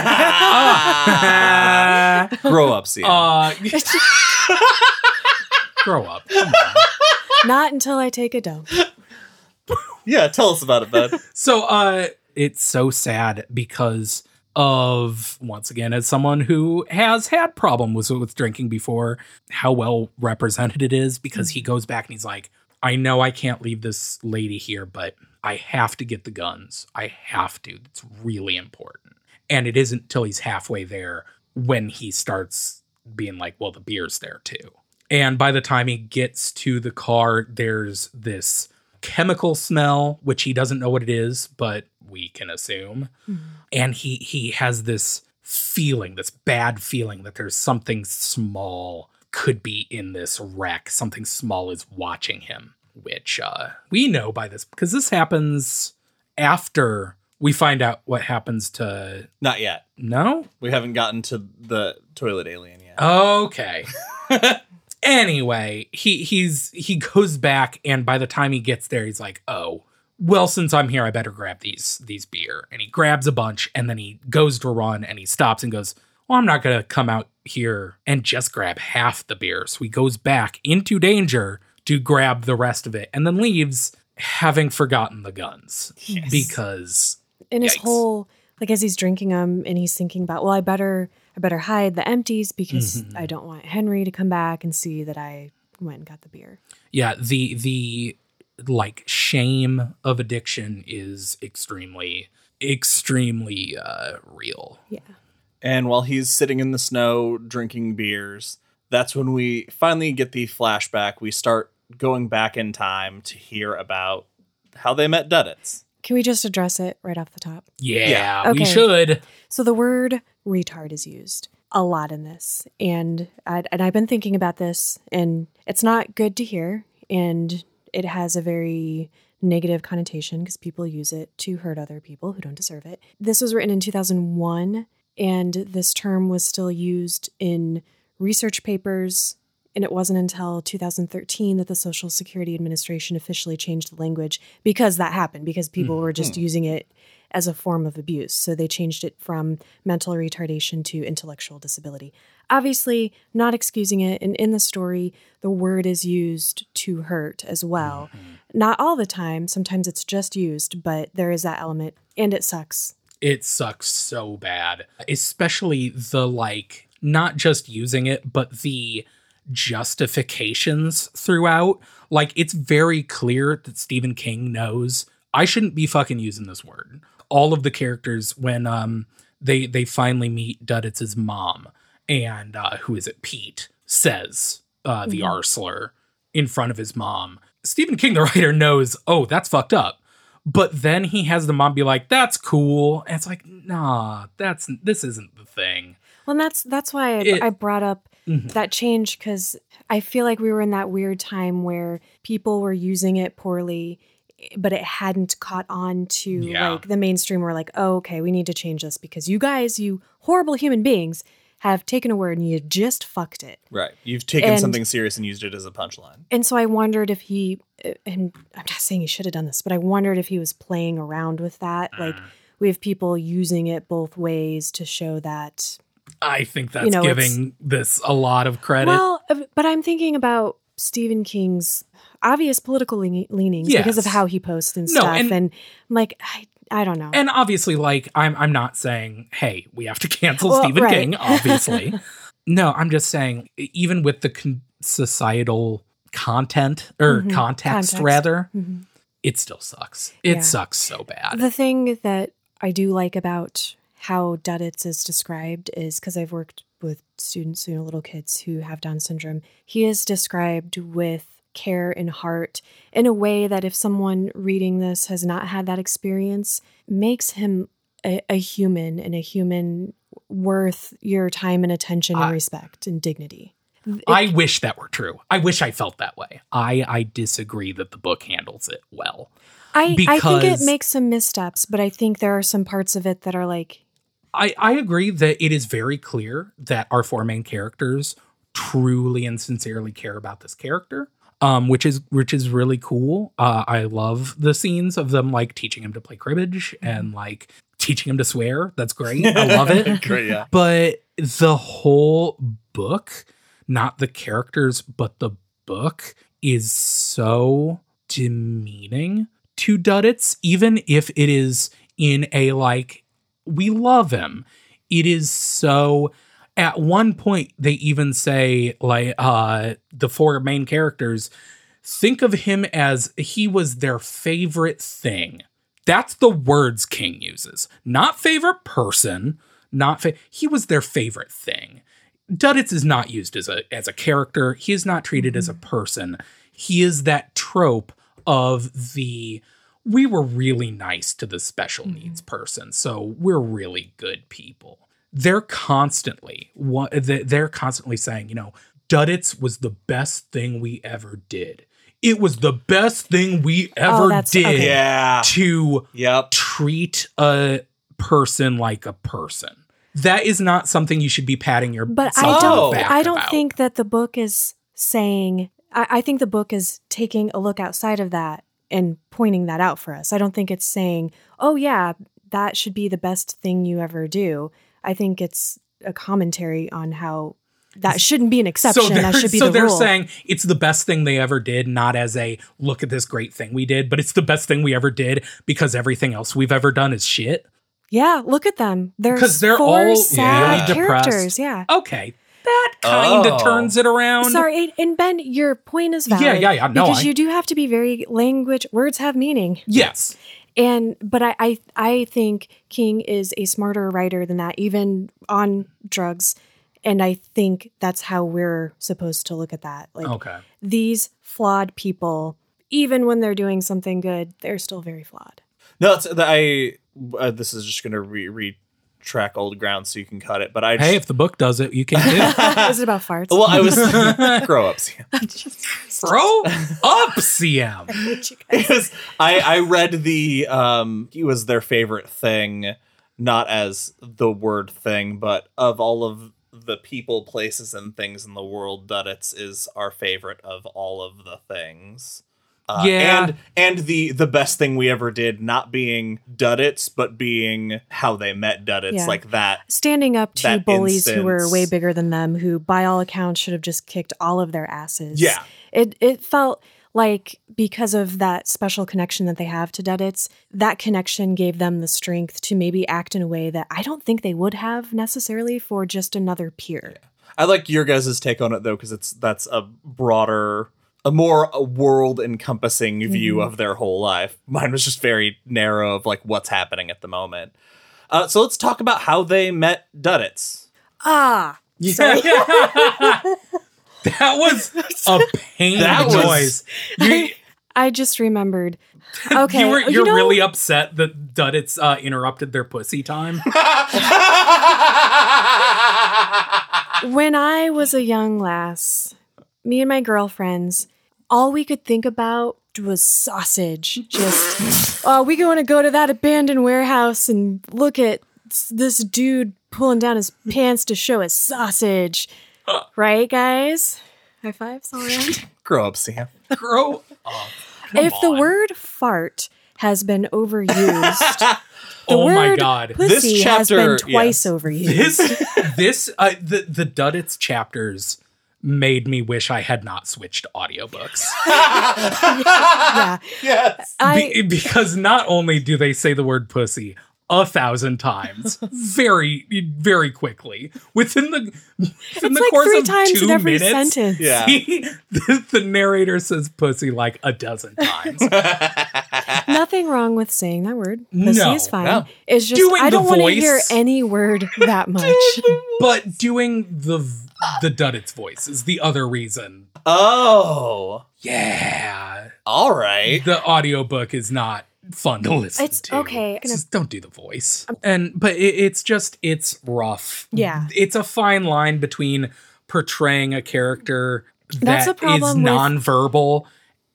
grow up, see. Grow up. Not until I take a dump. yeah, tell us about it, bud. So uh it's so sad because of once again as someone who has had problems with, with drinking before how well represented it is because he goes back and he's like I know I can't leave this lady here but I have to get the guns I have to it's really important and it isn't till he's halfway there when he starts being like well the beer's there too and by the time he gets to the car there's this chemical smell which he doesn't know what it is but we can assume and he he has this feeling this bad feeling that there's something small could be in this wreck something small is watching him which uh we know by this because this happens after we find out what happens to Not yet. no We haven't gotten to the toilet alien yet. Okay. anyway, he he's he goes back and by the time he gets there he's like, "Oh, well since I'm here I better grab these these beer." And he grabs a bunch and then he goes to run and he stops and goes, "Well, I'm not going to come out here and just grab half the beer." So he goes back into danger to grab the rest of it and then leaves having forgotten the guns Yes. because in his whole like as he's drinking them and he's thinking about well i better i better hide the empties because Mhm. i don't want henry to come back and see that i went and got the beer yeah the the like shame of addiction is extremely extremely uh real yeah And while he's sitting in the snow drinking beers, that's when we finally get the flashback. We start going back in time to hear about how they met Duddits. Can we just address it right off the top yeah, Yeah. we Okay. should so the word retard is used a lot in this and I, and i've been thinking about this and it's not good to hear and it has a very negative connotation because people use it to hurt other people who don't deserve it this was written in 2001 and this term was still used in research papers. And it wasn't until 2013 that the Social Security Administration officially changed the language because that happened, because people were just mm-hmm. using it as a form of abuse. So they changed it from mental retardation to intellectual disability. Obviously, not excusing it. And in the story, the word is used to hurt as well. Mm-hmm. Not all the time. Sometimes it's just used, but there is that element. And it sucks. it sucks so bad especially the like not just using it but the justifications throughout. Like it's very clear that stephen king knows i shouldn't be fucking using this word. All of the characters when um they they finally meet Duddits's mom and uh who is it? Pete says uh the Mhm. r slur in front of his mom. Stephen king the writer knows oh that's fucked up. But then he has the mom be like, "That's cool," and it's like, "Nah, that's this isn't the thing." Well, and that's that's why I, It- I brought up Mhm. that change because I feel like we were in that weird time where people were using it poorly, eh, but it hadn't caught on to Yeah. like the mainstream. Were like, oh, okay, we need to change this because you guys, you horrible human beings, have taken a word and you just fucked it. Right. You've taken And- something serious and used it as a punchline. And so I wondered if he, eh, and I'm not saying he should have done this, but I wondered if he was playing around with that. Like mm. we have people using it both ways to show that I think that's know, giving this a lot of credit. Well, but I'm thinking about Stephen King's obvious political lean- leanings because of how he posts and No, stuff. and- And, I'm like, I, I don't know. and obviously, like, I'm I'm not saying, hey, we have to cancel Well, Stephen right. King. Obviously, no. I'm just saying, even with the con- societal content or Mhm. context, Context. rather, Mhm. it still sucks. It Yeah. sucks so bad. The thing that I do like about how Duddits is described is because I've worked with students, you know, little kids who have Down syndrome. He is described with care and heart in a way that if someone reading this has not had that experience, makes him a, a human and a human worth your time and attention and I- respect and dignity. I wish that were true. I wish I felt that way. I I disagree that the book handles it well. I, I think it makes some missteps, but I think there are some parts of it that are like, I, I agree that it is very clear that our four main characters truly and sincerely care about this character. Um, which is which is really cool. Uh, I love the scenes of them like teaching him to play cribbage and like teaching him to swear. That's great. I love it. Great, yeah. But the whole book, not the characters, but the book is so demeaning to Duddits, even if it is in a like, we love him. It is so. At one point, they even say, like, uh, the four main characters think of him as he was their favorite thing. That's the words King uses. Not favorite person, not fa- he was their favorite thing. Duddits is not used as a as a character. He is not treated as a person. He is that trope of the we were really nice to the special mm-hmm. needs person, so we're really good people. They're constantly what they're constantly saying, you know, Duddits was the best thing we ever did. It was the best thing we oh, ever that's- did okay. Yeah. to Yep. treat a person like a person. That is not something you should be patting your But I don't. back I don't about. think that the book is saying. I, I think the book is taking a look outside of that and pointing that out for us. I don't think it's saying, "Oh yeah, that should be the best thing you ever do." I think it's a commentary on how that shouldn't be an exception. So they're, that should be so the they're rule. saying it's the best thing they ever did, not as a look at this great thing we did, but it's the best thing we ever did because everything else we've ever done is shit. yeah, look at them. They're because they're all sad really depressed. characters. Yeah. Okay, that kind of Oh. turns it around. Sorry, and Ben, your point is valid. Yeah, yeah, yeah. No, because I- you do have to be very language. Words have meaning. Yes. and but I, I I think King is a smarter writer than that, even on drugs. And I think that's how we're supposed to look at that. Like Okay. these flawed people, even when they're doing something good, they're still very flawed. No, it's, I. Uh, this is just gonna re retrack old ground so you can cut it. But I. Hey, if the book does it, you can do. is it about farts? well, I was grow up, ups. Grow up, CM. It was- I I read the um he was their favorite thing not as the word thing, but of all of the people, places, and things in the world, Duddits is our favorite of all of the things. Uh, Yeah. and and the the best thing we ever did, not being Duddits, but being how they met Duddits, Yeah. like that. Standing up to That bullies who were way bigger than them, who by all accounts should have just kicked all of their asses. Yeah, It it felt like because of that special connection that they have to Duddits, that connection gave them the strength to maybe act in a way that I don't think they would have necessarily for just another peer. I like your guys' take on it though, because it's that's a broader, a more world encompassing view Mhm. of their whole life. Mine was just very narrow of like what's happening at the moment. Uh, so let's talk about how they met Duddits. Ah, Yeah. that was a pain That was- You, I just remembered. Okay, you were you you're know- really upset that Duddits uh, interrupted their pussy time. When I was a young lass, me and my girlfriends, all we could think about was sausage. Just, oh, we going to go to that abandoned warehouse and look at this dude pulling down his pants to show his sausage. Right, guys? High fives all around. Grow up, Sam. Grow up. if the word fart has been overused, the Oh my word god. pussy This has been twice yes. overused. This this uh, the the Duddits chapters made me wish I had not switched audiobooks. yeah. yes. I, Be- because not only do they say the word pussy a thousand times very very quickly within the within it's the like course three of times two in every minutes sentence. Yeah. he- the, the narrator says pussy like a dozen times Nothing wrong with saying that word. Pussy No, is fine. no. It's just Doing I don't want to hear any word that much. but doing the the Duddits voice is the other reason oh, yeah all right. the audiobook is not fun to listen to. It's- to. okay. Just don't do the voice. And but it, it's just it's rough. Yeah. It's a fine line between portraying a character That's that a problem is with- nonverbal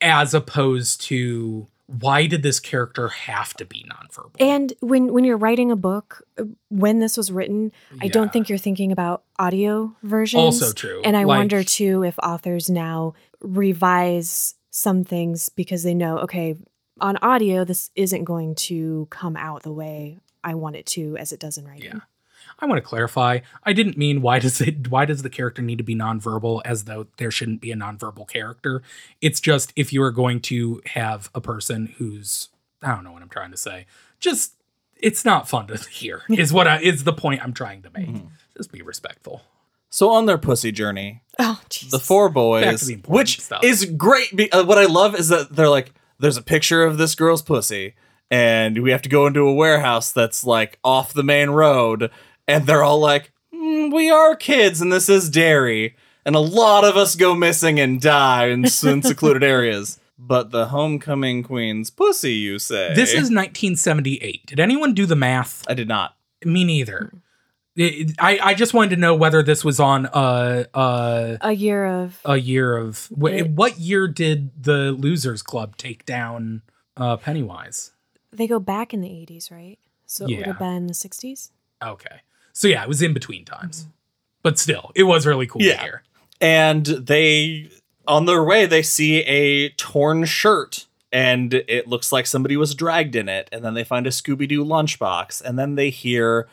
as opposed to why did this character have to be nonverbal? And when when you're writing a book, when this was written, I don't think you're thinking about audio versions. Also true. And I Like- wonder too if authors now revise some things because they know, okay, on audio this isn't going to come out the way I want it to as it does in writing. Yeah. I want to clarify. I didn't mean why does it why does the character need to be nonverbal as though there shouldn't be a nonverbal character. It's just if you are going to have a person who's I don't know what I'm trying to say. Just it's not fun to hear. Is what I, is the point I'm trying to make. Mm-hmm. Just be respectful. So on their pussy journey, Oh, the four boys, the which stuff. is great. Be- uh, what I love is that they're like, there's a picture of this girl's pussy, and we have to go into a warehouse that's like off the main road, and they're all like, "Mm, we are kids, and this is dairy, and a lot of us go missing and die in, in secluded areas. But the homecoming queen's pussy, you say? This is 1978. Did anyone do the math? I did not. Me neither. It- I I just wanted to know whether this was on uh uh a year of a year of wh- It- what year did the losers club take down uh pennywise they go back in the 80s, right? So it would have been the 60s. okay so yeah it was in between times. But still it was really cool Yeah. to hear. And they on their way they see a torn shirt and it looks like somebody was dragged in it. And then they find a scooby-doo lunchbox. And then they hear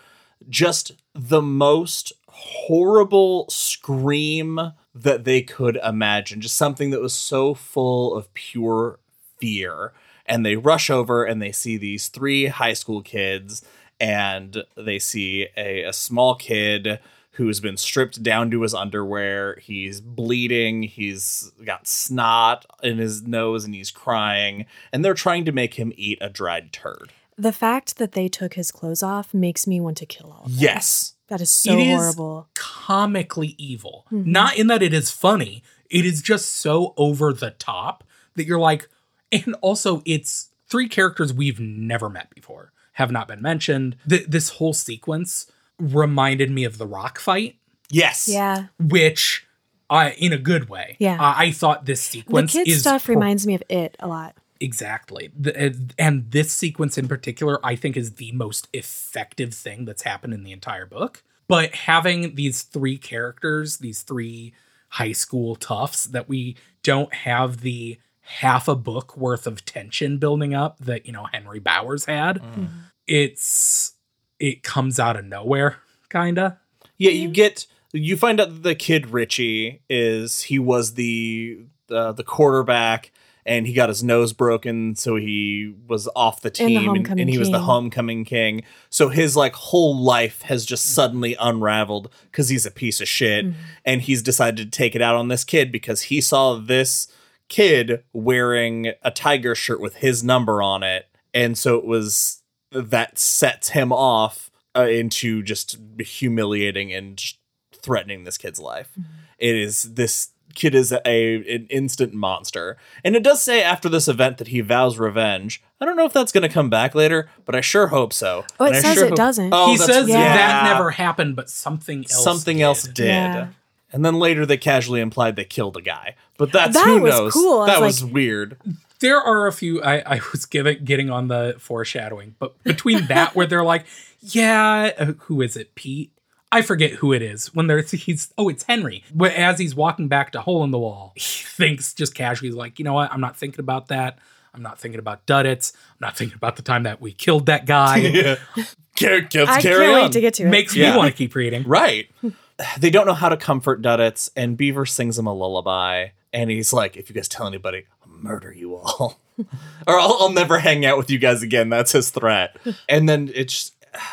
just the most horrible scream that they could imagine. Just something that was so full of pure fear. And they rush over and they see these three high school kids and they see a, a small kid who's been stripped down to his underwear. He's bleeding. He's got snot in his nose and he's crying. And they're trying to make him eat a dried turd. The fact that they took his clothes off makes me want to kill all of them. Yes. That is so It is- horrible. comically evil Mhm. not in that it is funny it is just so over the top that you're like and also it's three characters we've never met before have not been mentioned Th- this whole sequence reminded me of the rock fight Yes. Yeah. which I, in a good way. Yeah. I, I thought this The sequence kid is stuff hor- reminds me of it a lot. Exactly. The, uh, and this sequence in particular, I think, is the most effective thing that's happened in the entire book. But having these three characters, these three high school toughs, that we don't have the half a book worth of tension building up that, you know, Henry Bowers had, Mm. it's, it comes out of nowhere, kinda. Yeah, you get you find out that the kid Richie is he was the uh, the quarterback and he got his nose broken so he was off the And the team and, and he was the homecoming king. So his like whole life has just suddenly unraveled cuz he's a piece of shit Mm-hmm. and he's decided to take it out on this kid because he saw this kid wearing a tiger shirt with his number on it and so it was that sets him off uh, into just humiliating and threatening this kid's life. It is this kid is a an instant monster, and it does say after this event that he vows revenge. I don't know if that's going to come back later, but I sure hope so. Oh, it And says sure it hope- doesn't. Oh, he says yeah. that never happened, but something else something did. else did. Yeah. And then later they casually implied they killed a guy, but that's That who was knows. cool. That was was weird. there are a few I, I was giving getting on the foreshadowing, but between that where they're like, yeah, uh, who is it, Pete? I forget who it is. When they're he's oh, it's Henry. Where as he's walking back to hole in the wall, he thinks just casually like, you know what? I'm not thinking about that. I'm not thinking about Duddits. I'm not thinking about the time that we killed that guy. yeah. Car- I carry can't on. wait to get to it. Makes Yeah. me want to keep reading. Right. they don't know how to comfort Duddits, and Beaver sings him a lullaby, and he's like, "If you guys tell anybody, I'll murder you all, or I'll, I'll never hang out with you guys again." That's his threat. and then it's,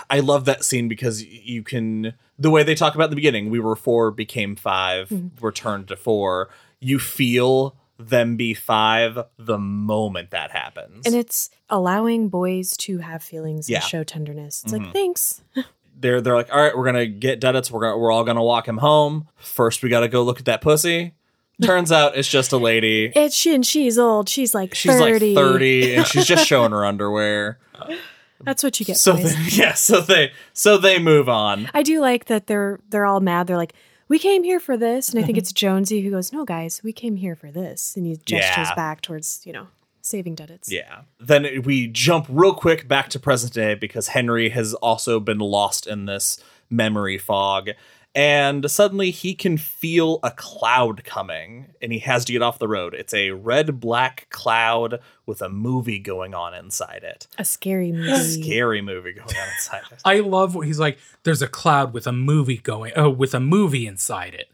I love that scene because you can the way they talk about the beginning. We were four, became 5 returned to four. You feel them be five the moment that happens. and it's allowing boys to have feelings Yeah. and show tenderness. It's Mhm. like, thanks. they're they're like, all right, we're gonna get Duddits. We're gonna, we're all gonna walk him home. First, we gotta go look at that pussy. Turns out it's just a lady. It's she and she's old. She's like She's 30. like thirty, and she's just showing her underwear. That's what you get, So boys. they, yeah, so they so they move on. I do like that they're they're all mad. They're like, we came here for this, and I Mm-hmm. think it's Jonesy who goes, "No, guys, we came here for this," and he gestures Yeah. back towards you know saving Duddits. Yeah. Then we jump real quick back to present day because Henry has also been lost in this memory fog. And suddenly he can feel a cloud coming and he has to get off the road. It's a red black cloud with a movie going on inside it. A scary movie. Scary movie going on inside it. I love what he's like. There's a cloud with a movie going. Oh, with a movie inside it.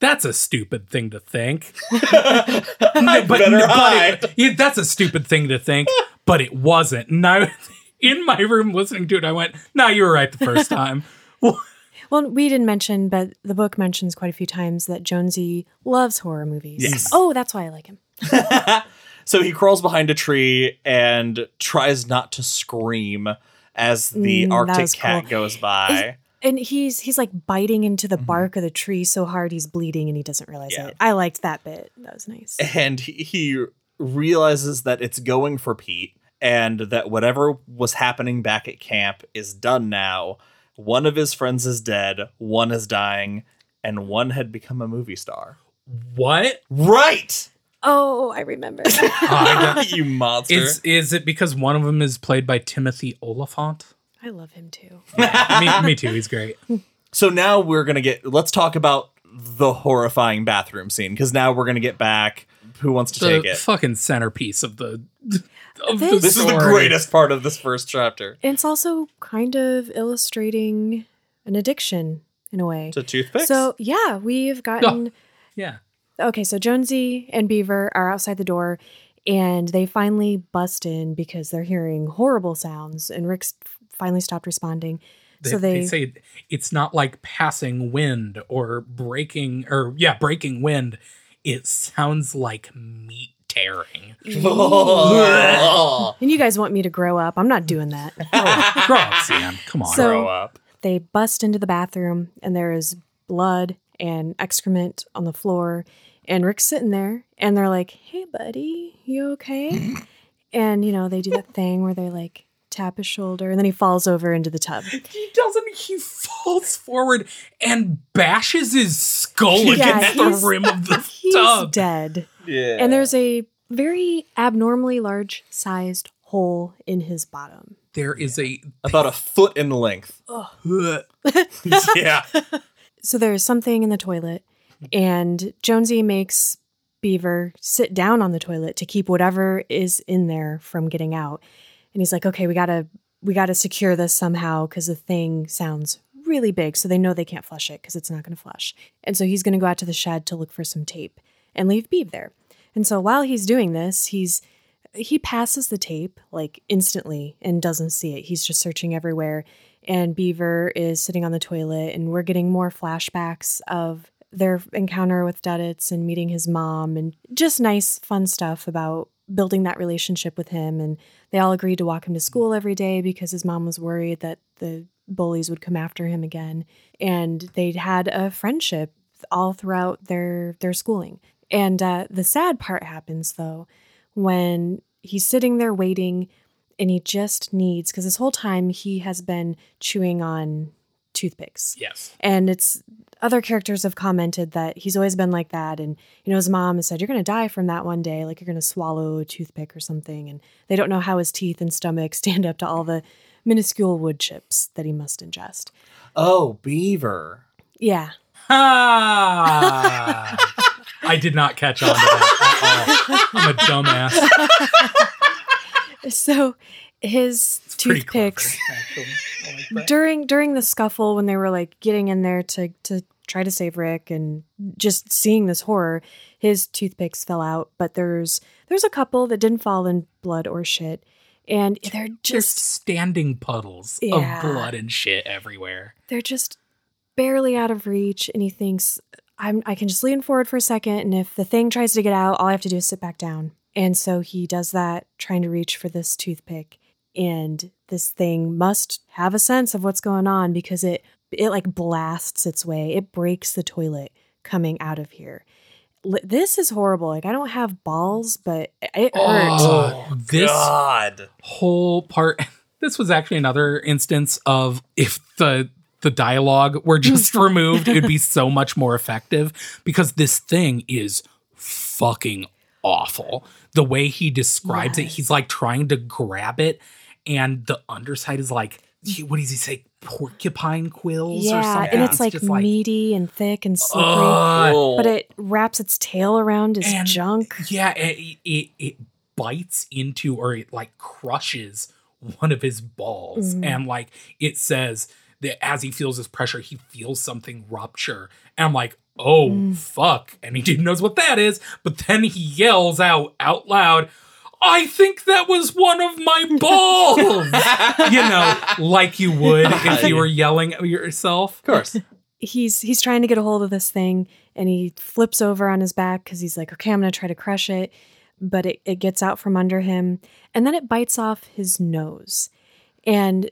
That's a stupid thing to think. I but, better but hide. it- yeah, that's a stupid thing to think, but it wasn't. And I, in my room listening to it, I went, "No, you were right the first time." Well, we didn't mention, but the book mentions quite a few times that Jonesy loves horror movies. Yes. Oh, that's why I like him. So he crawls behind a tree and tries not to scream as the Mm, Arctic cat cool. goes by. And he's he's like biting into the bark of the tree so hard he's bleeding and he doesn't realize Mm-hmm. Yeah. it. I liked that bit. That was nice. and he, he realizes that it's going for Pete and that whatever was happening back at camp is done now. One of his friends is dead, one is dying, and one had become a movie star. what? Right! Oh, I remember. I you monster. Is is it because one of them is played by Timothy Olyphant? I love him too. me, me too. He's great. so now we're going to get, let's talk about the horrifying bathroom scene because now we're going to get back. Who wants to take The it? fucking centerpiece of the. Of This- the This is the story. greatest part of this first chapter. And it's also kind of illustrating an addiction in a way. To toothpicks? So yeah, we've gotten oh, Yeah. okay. So Jonesy and Beaver are outside the door, and they finally bust in because they're hearing horrible sounds, and Rick's finally stopped responding. They, so they, they say it's not like passing wind or breaking or yeah breaking wind. It sounds like meat tearing. And you guys want me to grow up? I'm not doing that. Oh, grow up, Sam. Come on. So- Grow up. they bust into the bathroom and there is blood and excrement on the floor and rick's sitting there and they're like hey buddy you okay and you know they do that thing where they're like tap his shoulder and then he falls over into the tub he doesn't. He falls forward and bashes his skull Yeah, against the rim of the tub. he's tub. dead Yeah. and there's a very abnormally large sized hole in his bottom. There is a About a foot in length. yeah. So there's something in the toilet, and Jonesy makes Beaver sit down on the toilet to keep whatever is in there from getting out. And he's like, "Okay, we gotta we gotta secure this somehow because the thing sounds really big, so they know they can't flush it because it's not gonna flush." And so he's gonna go out to the shed to look for some tape and leave Beav there. And so while he's doing this, he's he passes the tape like instantly and doesn't see it. He's just searching everywhere. And Beaver is sitting on the toilet, and we're getting more flashbacks of their encounter with Duddits and meeting his mom, and just nice, fun stuff about building that relationship with him. And they all agreed to walk him to school every day because his mom was worried that the bullies would come after him again. And they'd had a friendship all throughout their their schooling. And uh, the sad part happens though when he's sitting there waiting and he just needs because this whole time he has been chewing on toothpicks yes. and it's other characters have commented that he's always been like that and you know his mom has said you're going to die from that one day like you're going to swallow a toothpick or something and they don't know how his teeth and stomach stand up to all the minuscule wood chips that he must ingest Oh, beaver. yeah Ah, I did not catch on to that at all. I'm a dumbass. so his It's clever, toothpicks like during during the scuffle when they were like getting in there to to try to save Rick and just seeing this horror, his toothpicks fell out. But there's there's a couple that didn't fall in blood or shit, and they're Just just standing puddles Yeah. of blood and shit everywhere. they're just barely out of reach. And he thinks I'm I can just lean forward for a second, and if the thing tries to get out, all I have to do is sit back down. And so he does that, trying to reach for this toothpick. And this thing must have a sense of what's going on because it it like blasts its way. It breaks the toilet coming out of here. This is horrible. Like I don't have balls, but it hurt. Oh, oh, this God. whole part. This was actually another instance of if the the dialogue were just removed, it'd be so much more effective because this thing is fucking awful. The way he describes it, he's like trying to grab it, and the underside is like, what does he say? Porcupine quills or Yeah, something. and it's like just meaty and thick and slippery. Oh. but it wraps its tail around his And- junk. Yeah, it, it it bites into or it like crushes one of his balls, Mhm. and like it says that as he feels this pressure, he feels something rupture, and I'm like, oh Mm. fuck, and he knows what that is, but then he yells out out loud. I think that was one of my balls. you know, like you would if you were yelling at yourself. Of course. he's he's trying to get a hold of this thing and he flips over on his back because he's like okay i'm gonna try to crush it but it, it gets out from under him and then it bites off his nose and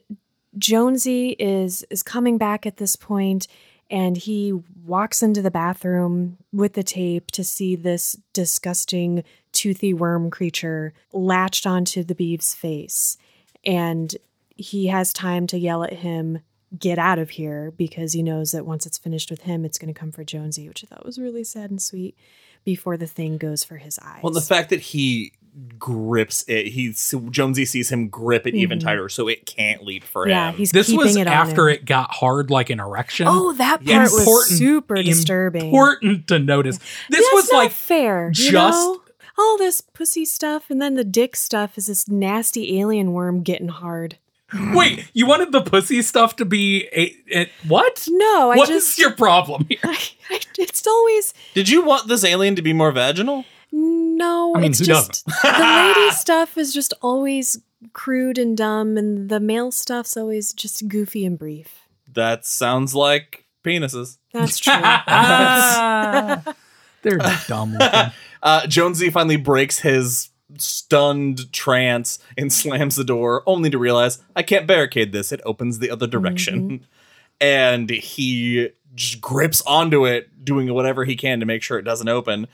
jonesy is is coming back at this point and he walks into the bathroom with the tape to see this disgusting toothy worm creature latched onto the Beav's face and he has time to yell at him get out of here because he knows that once it's finished with him, it's going to come for Jonesy, which I thought was really sad and sweet before the thing goes for his eyes. Well, the fact that he grips it, he Jonesy sees him grip it even Mhm. tighter, so it can't leap for yeah, him. he's This was it after him. it got hard like an erection. Oh, that Yeah, part was important- super disturbing. important to notice. This That's was like fair. you just- know? All this pussy stuff, and then the dick stuff is this nasty alien worm getting hard. wait, you wanted the pussy stuff to be a, a- what? No, I What is just your problem here? I, I, it's always Did you want this alien to be more vaginal? no. I mean, it's who just the lady stuff is just always crude and dumb, and the male stuff's always just goofy and brief. That sounds like penises. That's true. They're dumb looking. Uh, Jonesy finally breaks his stunned trance and slams the door, only to realize I can't barricade this. It opens the other direction. And he just grips onto it, doing whatever he can to make sure it doesn't open.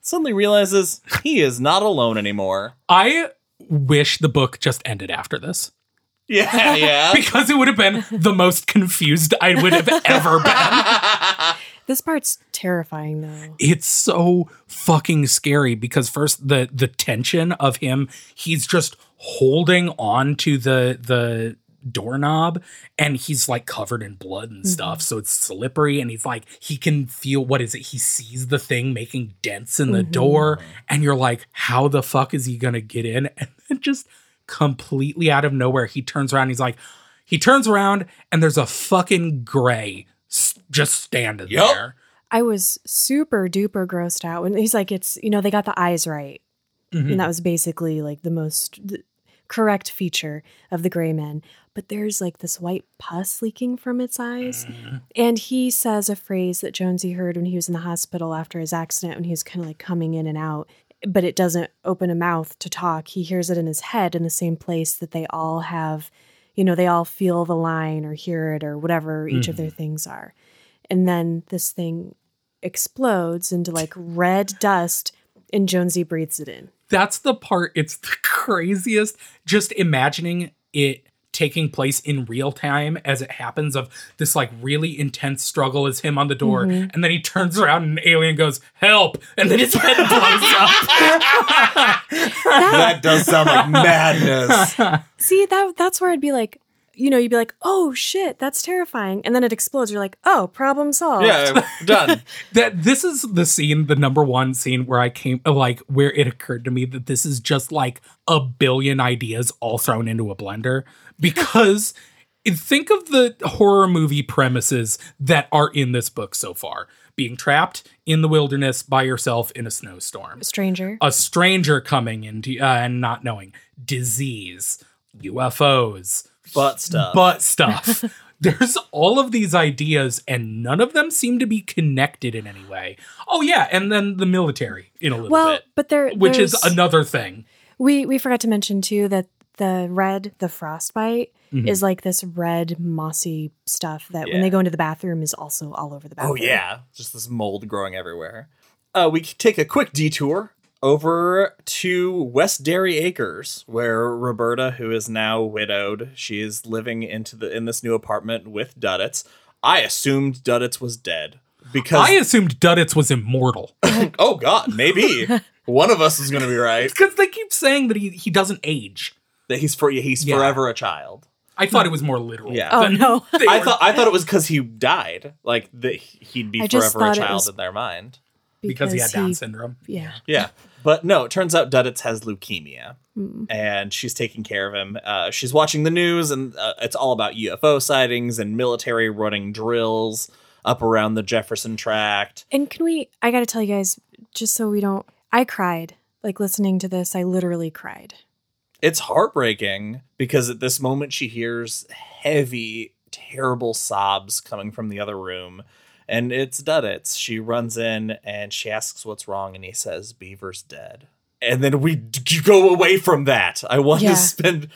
Suddenly realizes he is not alone anymore. I wish the book just ended after this Yeah, yeah. because it would have been the most confused I would have ever been. This part's terrifying though. it's so fucking scary because first the the tension of him he's just holding on to the the doorknob and he's like covered in blood and stuff. So it's slippery and he's like he can feel what is it? He sees the thing making dents in the Mhm. door and you're like how the fuck is he gonna get in? And then just completely out of nowhere he turns around. He's like he turns around and there's a fucking gray just standing Yup. there I was super duper grossed out when he's like, it's, you know, they got the eyes right. Mhm. And that was basically like the most th- correct feature of the gray men. But there's like this white pus leaking from its eyes. Mhm. And he says a phrase that Jonesy heard when he was in the hospital after his accident, when he was kind of like coming in and out. But it doesn't open a mouth to talk. He hears it in his head in the same place that they all have, you know, they all feel the line or hear it or whatever each of their mm-hmm. things are. And then this thing explodes into like red dust, and Jonesy breathes it in. that's the part it's the craziest just imagining it taking place in real time as it happens of this like really intense struggle is him on the door Mm-hmm. and then he turns around and an alien goes help and then his head blows that does sound like madness. See that that's where I'd be like, you know, you'd be like, oh shit, that's terrifying, and then it explodes. You're like, oh, problem solved. Yeah, done. that this is the scene the number one scene where i came like where it occurred to me that this is just like a billion ideas all thrown into a blender because think of the horror movie premises that are in this book so far being trapped in the wilderness by yourself in a snowstorm A stranger. a stranger coming into uh, and not knowing disease ufos Butt stuff. butt stuff. There's all of these ideas, and none of them seem to be connected in any way. Oh yeah, and then the military in a little well, bit, but there, which is another thing. we we forgot to mention too that the red, the frostbite, Mhm. is like this red mossy stuff that when they go into the bathroom is also all over the bathroom. Oh yeah, just this mold growing everywhere. Uh, we take a quick detour over to West Derry Acres, where Roberta, who is now widowed, she is living into the in this new apartment with Duddits. I assumed Duddits was dead because I assumed Duddits was immortal oh god, maybe one of us is going to be right because they keep saying that he he doesn't age. That he's for he's Yeah. forever a child. I thought it was more literal. Yeah. Oh than no. they I were- thought I thought it was because he died, like that he'd be I just forever a thought it child was- in their mind. because he had Down syndrome. Yeah. Yeah. But no, it turns out Duddits has leukemia Mm. and she's taking care of him. Uh, she's watching the news and uh, it's all about UFO sightings and military running drills up around the Jefferson tract. And can we? I got to tell you guys, just so we don't. I cried like listening to this. I literally cried. It's heartbreaking because at this moment she hears heavy, terrible sobs coming from the other room. And it's Duddits. She runs in and she asks what's wrong, and he says, Beaver's dead. And then we d- go away from that. I want Yeah. to spend.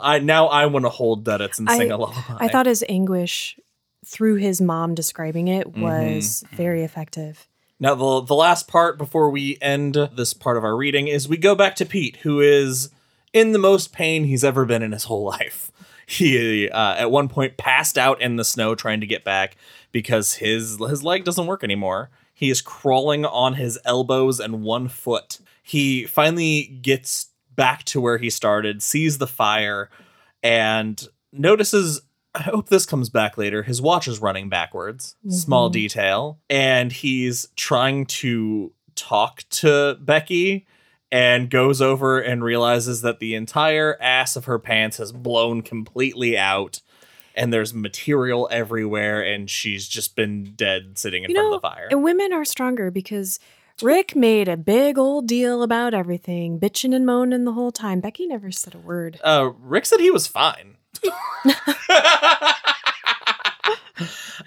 I now I want to hold Duddits and sing I- a lullaby. I thought his anguish through his mom describing it Mm-hmm. was very effective. Now, the the last part before we end this part of our reading is we go back to Pete, who is in the most pain he's ever been in his whole life. He uh, at one point passed out in the snow trying to get back because his his leg doesn't work anymore. He is crawling on his elbows and one foot. He finally gets back to where he started, sees the fire, and notices. I hope this comes back later. His watch is running backwards. Small Mhm. detail. And he's trying to talk to Becky and goes over and realizes that the entire ass of her pants has blown completely out and there's material everywhere and she's just been dead sitting in You front know, of the fire. and women are stronger because Rick made a big old deal about everything, bitching and moaning the whole time. Becky never said a word. Uh, Rick said he was fine.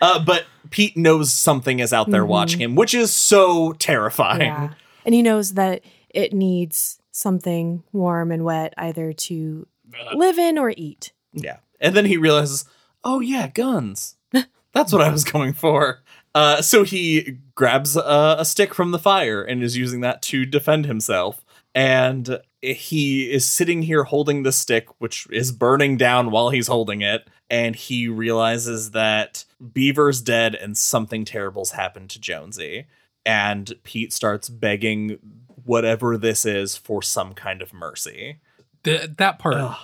uh, but Pete knows something is out there Mhm. watching him, which is so terrifying. Yeah. And he knows that it needs something warm and wet either to live in or eat. Yeah. And then he realizes, oh, yeah, guns. That's what I was going for. Uh, so he grabs a, a stick from the fire and is using that to defend himself. And he is sitting here holding the stick, which is burning down while he's holding it. and he realizes that Beaver's dead and something terrible's happened to Jonesy. And Pete starts begging whatever this is for some kind of mercy. The, that part, Ugh.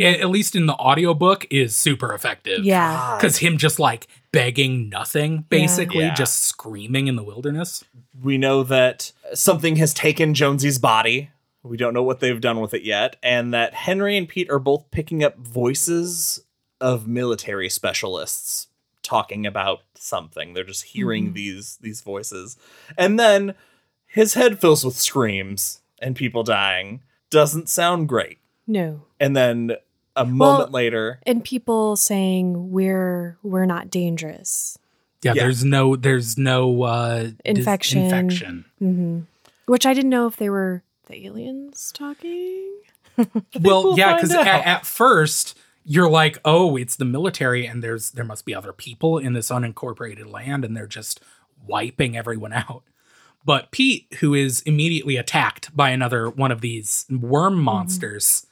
at least in the audiobook, is super effective. Yeah. Because him just like begging nothing, basically, Yeah. just screaming in the wilderness. we know that something has taken Jonesy's body. We don't know what they've done with it yet, and that Henry and Pete are both picking up voices of military specialists talking about something. They're just hearing Mhm. these these voices. And then his head fills with screams and people dying. Doesn't sound great. No. And then a moment Well- later, And people saying we're we're not dangerous. Yeah, Yeah. there's no there's no uh dis- Infection. infection. hmm Which I didn't know if they were the aliens talking. Well, we'll yeah, because at, at first you're like, oh, it's the military, and there's there must be other people in this unincorporated land, and they're just wiping everyone out. But Pete, who is immediately attacked by another one of these worm Mm-hmm. monsters,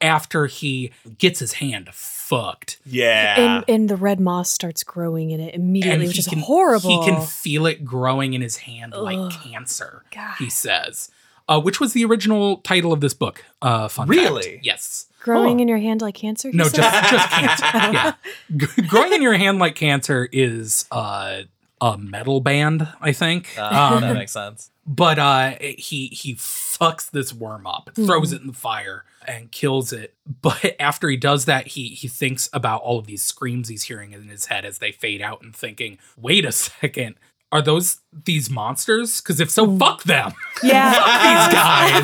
after he gets his hand fucked, yeah. And and the red moss starts growing in it immediately, and which is can horrible. He can feel it growing in his hand like cancer. God. He says, uh, which was the original title of this book. Uh, fun Really? fact. Yes. growing Huh. in your hand like cancer. No, said? just just cancer. Yeah, G- growing in your hand like cancer is uh, a metal band, I think. Uh, Um, that makes sense. but uh, he he fucks this worm up, throws it in the fire, and kills it. But after he does that, he he thinks about all of these screams he's hearing in his head as they fade out, and thinking, "Wait a second, are those these monsters? Because if so, fuck them, yeah, fuck these guys."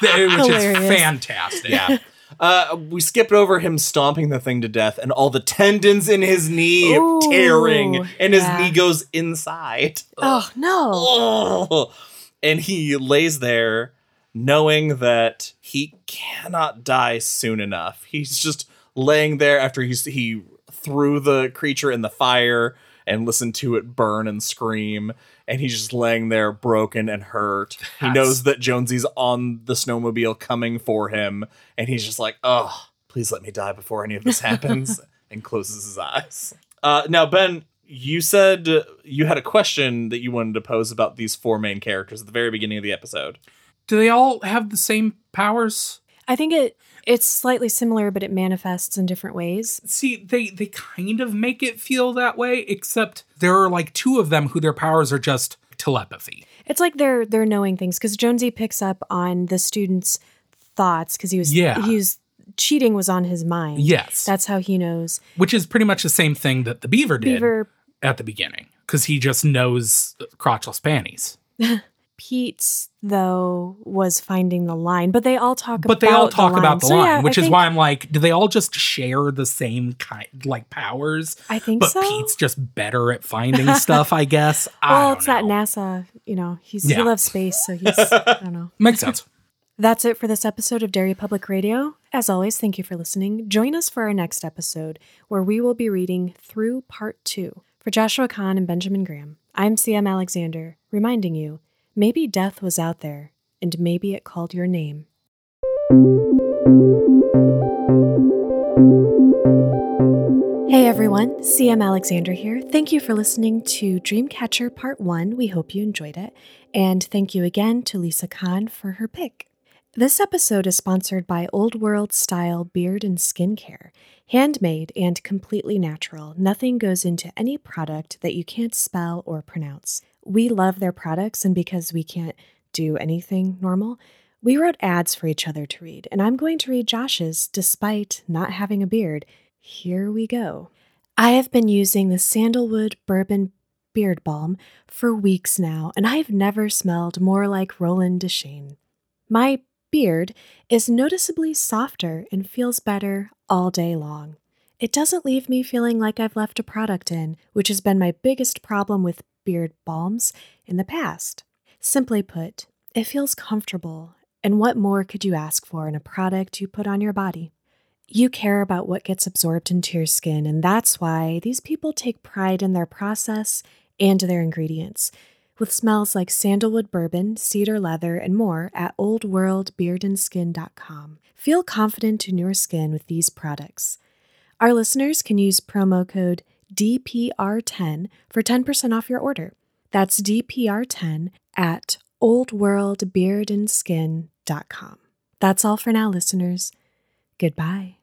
that was Which is fantastic. Yeah. Uh, we skipped over him stomping the thing to death and all the tendons in his knee Ooh, tearing, and his knee goes inside. Oh no! Oh. And he lays there knowing that he cannot die soon enough. He's just laying there after he's, he threw the creature in the fire and listened to it burn and scream. And he's just laying there broken and hurt. He knows that Jonesy's on the snowmobile coming for him. And he's just like, oh, please let me die before any of this happens. and closes his eyes. Uh, now, Ben, you said you had a question that you wanted to pose about these four main characters at the very beginning of the episode. Do they all have the same powers? I think it it's slightly similar, but it manifests in different ways. See, they they kind of make it feel that way, except there are like two of them who their powers are just telepathy. It's like they're they're knowing things because Jonesy picks up on the student's thoughts because he was Yeah. he was cheating was on his mind. Yes, that's how he knows. which is pretty much the same thing that the beaver did Beaver at the beginning, because he just knows crotchless panties. Pete's though was finding the line, but they all talk. But about they all talk the about the So, line, yeah, which I is think- why I'm like, do they all just share the same kind like powers? I think But so. Pete's just better at finding stuff, I guess. I well, it's that. NASA. You know, he's he loves space, so he's. I don't know. Makes sense. That's it for this episode of Derry Public Radio. As always, thank you for listening. Join us for our next episode, where we will be reading through part two. For Joshua Kahn and Benjamin Graham, I'm CM Alexander, reminding you maybe death was out there, and maybe it called your name. Hey everyone, CM Alexander here. Thank you for listening to Dreamcatcher Part 1. We hope you enjoyed it. And thank you again to Lisa Kahn for her pick. This episode is sponsored by Old World Style Beard and Skincare. Handmade and completely natural, nothing goes into any product that you can't spell or pronounce. We love their products, and because we can't do anything normal, we wrote ads for each other to read, and I'm going to read Josh's despite not having a beard. Here we go. I have been using the Sandalwood Bourbon Beard Balm for weeks now, and I've never smelled more like Roland Deschain. My beard is noticeably softer and feels better all day long. It doesn't leave me feeling like I've left a product in, which has been my biggest problem with beard balms in the past. Simply put, it feels comfortable, and what more could you ask for in a product you put on your body? You care about what gets absorbed into your skin, and that's why these people take pride in their process and their ingredients. With smells like sandalwood bourbon, cedar leather, and more at oldworldbeardandskin.com. Feel confident in your skin with these products. Our listeners can use promo code DPR10 for 10% off your order. That's DPR10 at oldworldbeardandskin.com. That's all for now, listeners. Goodbye.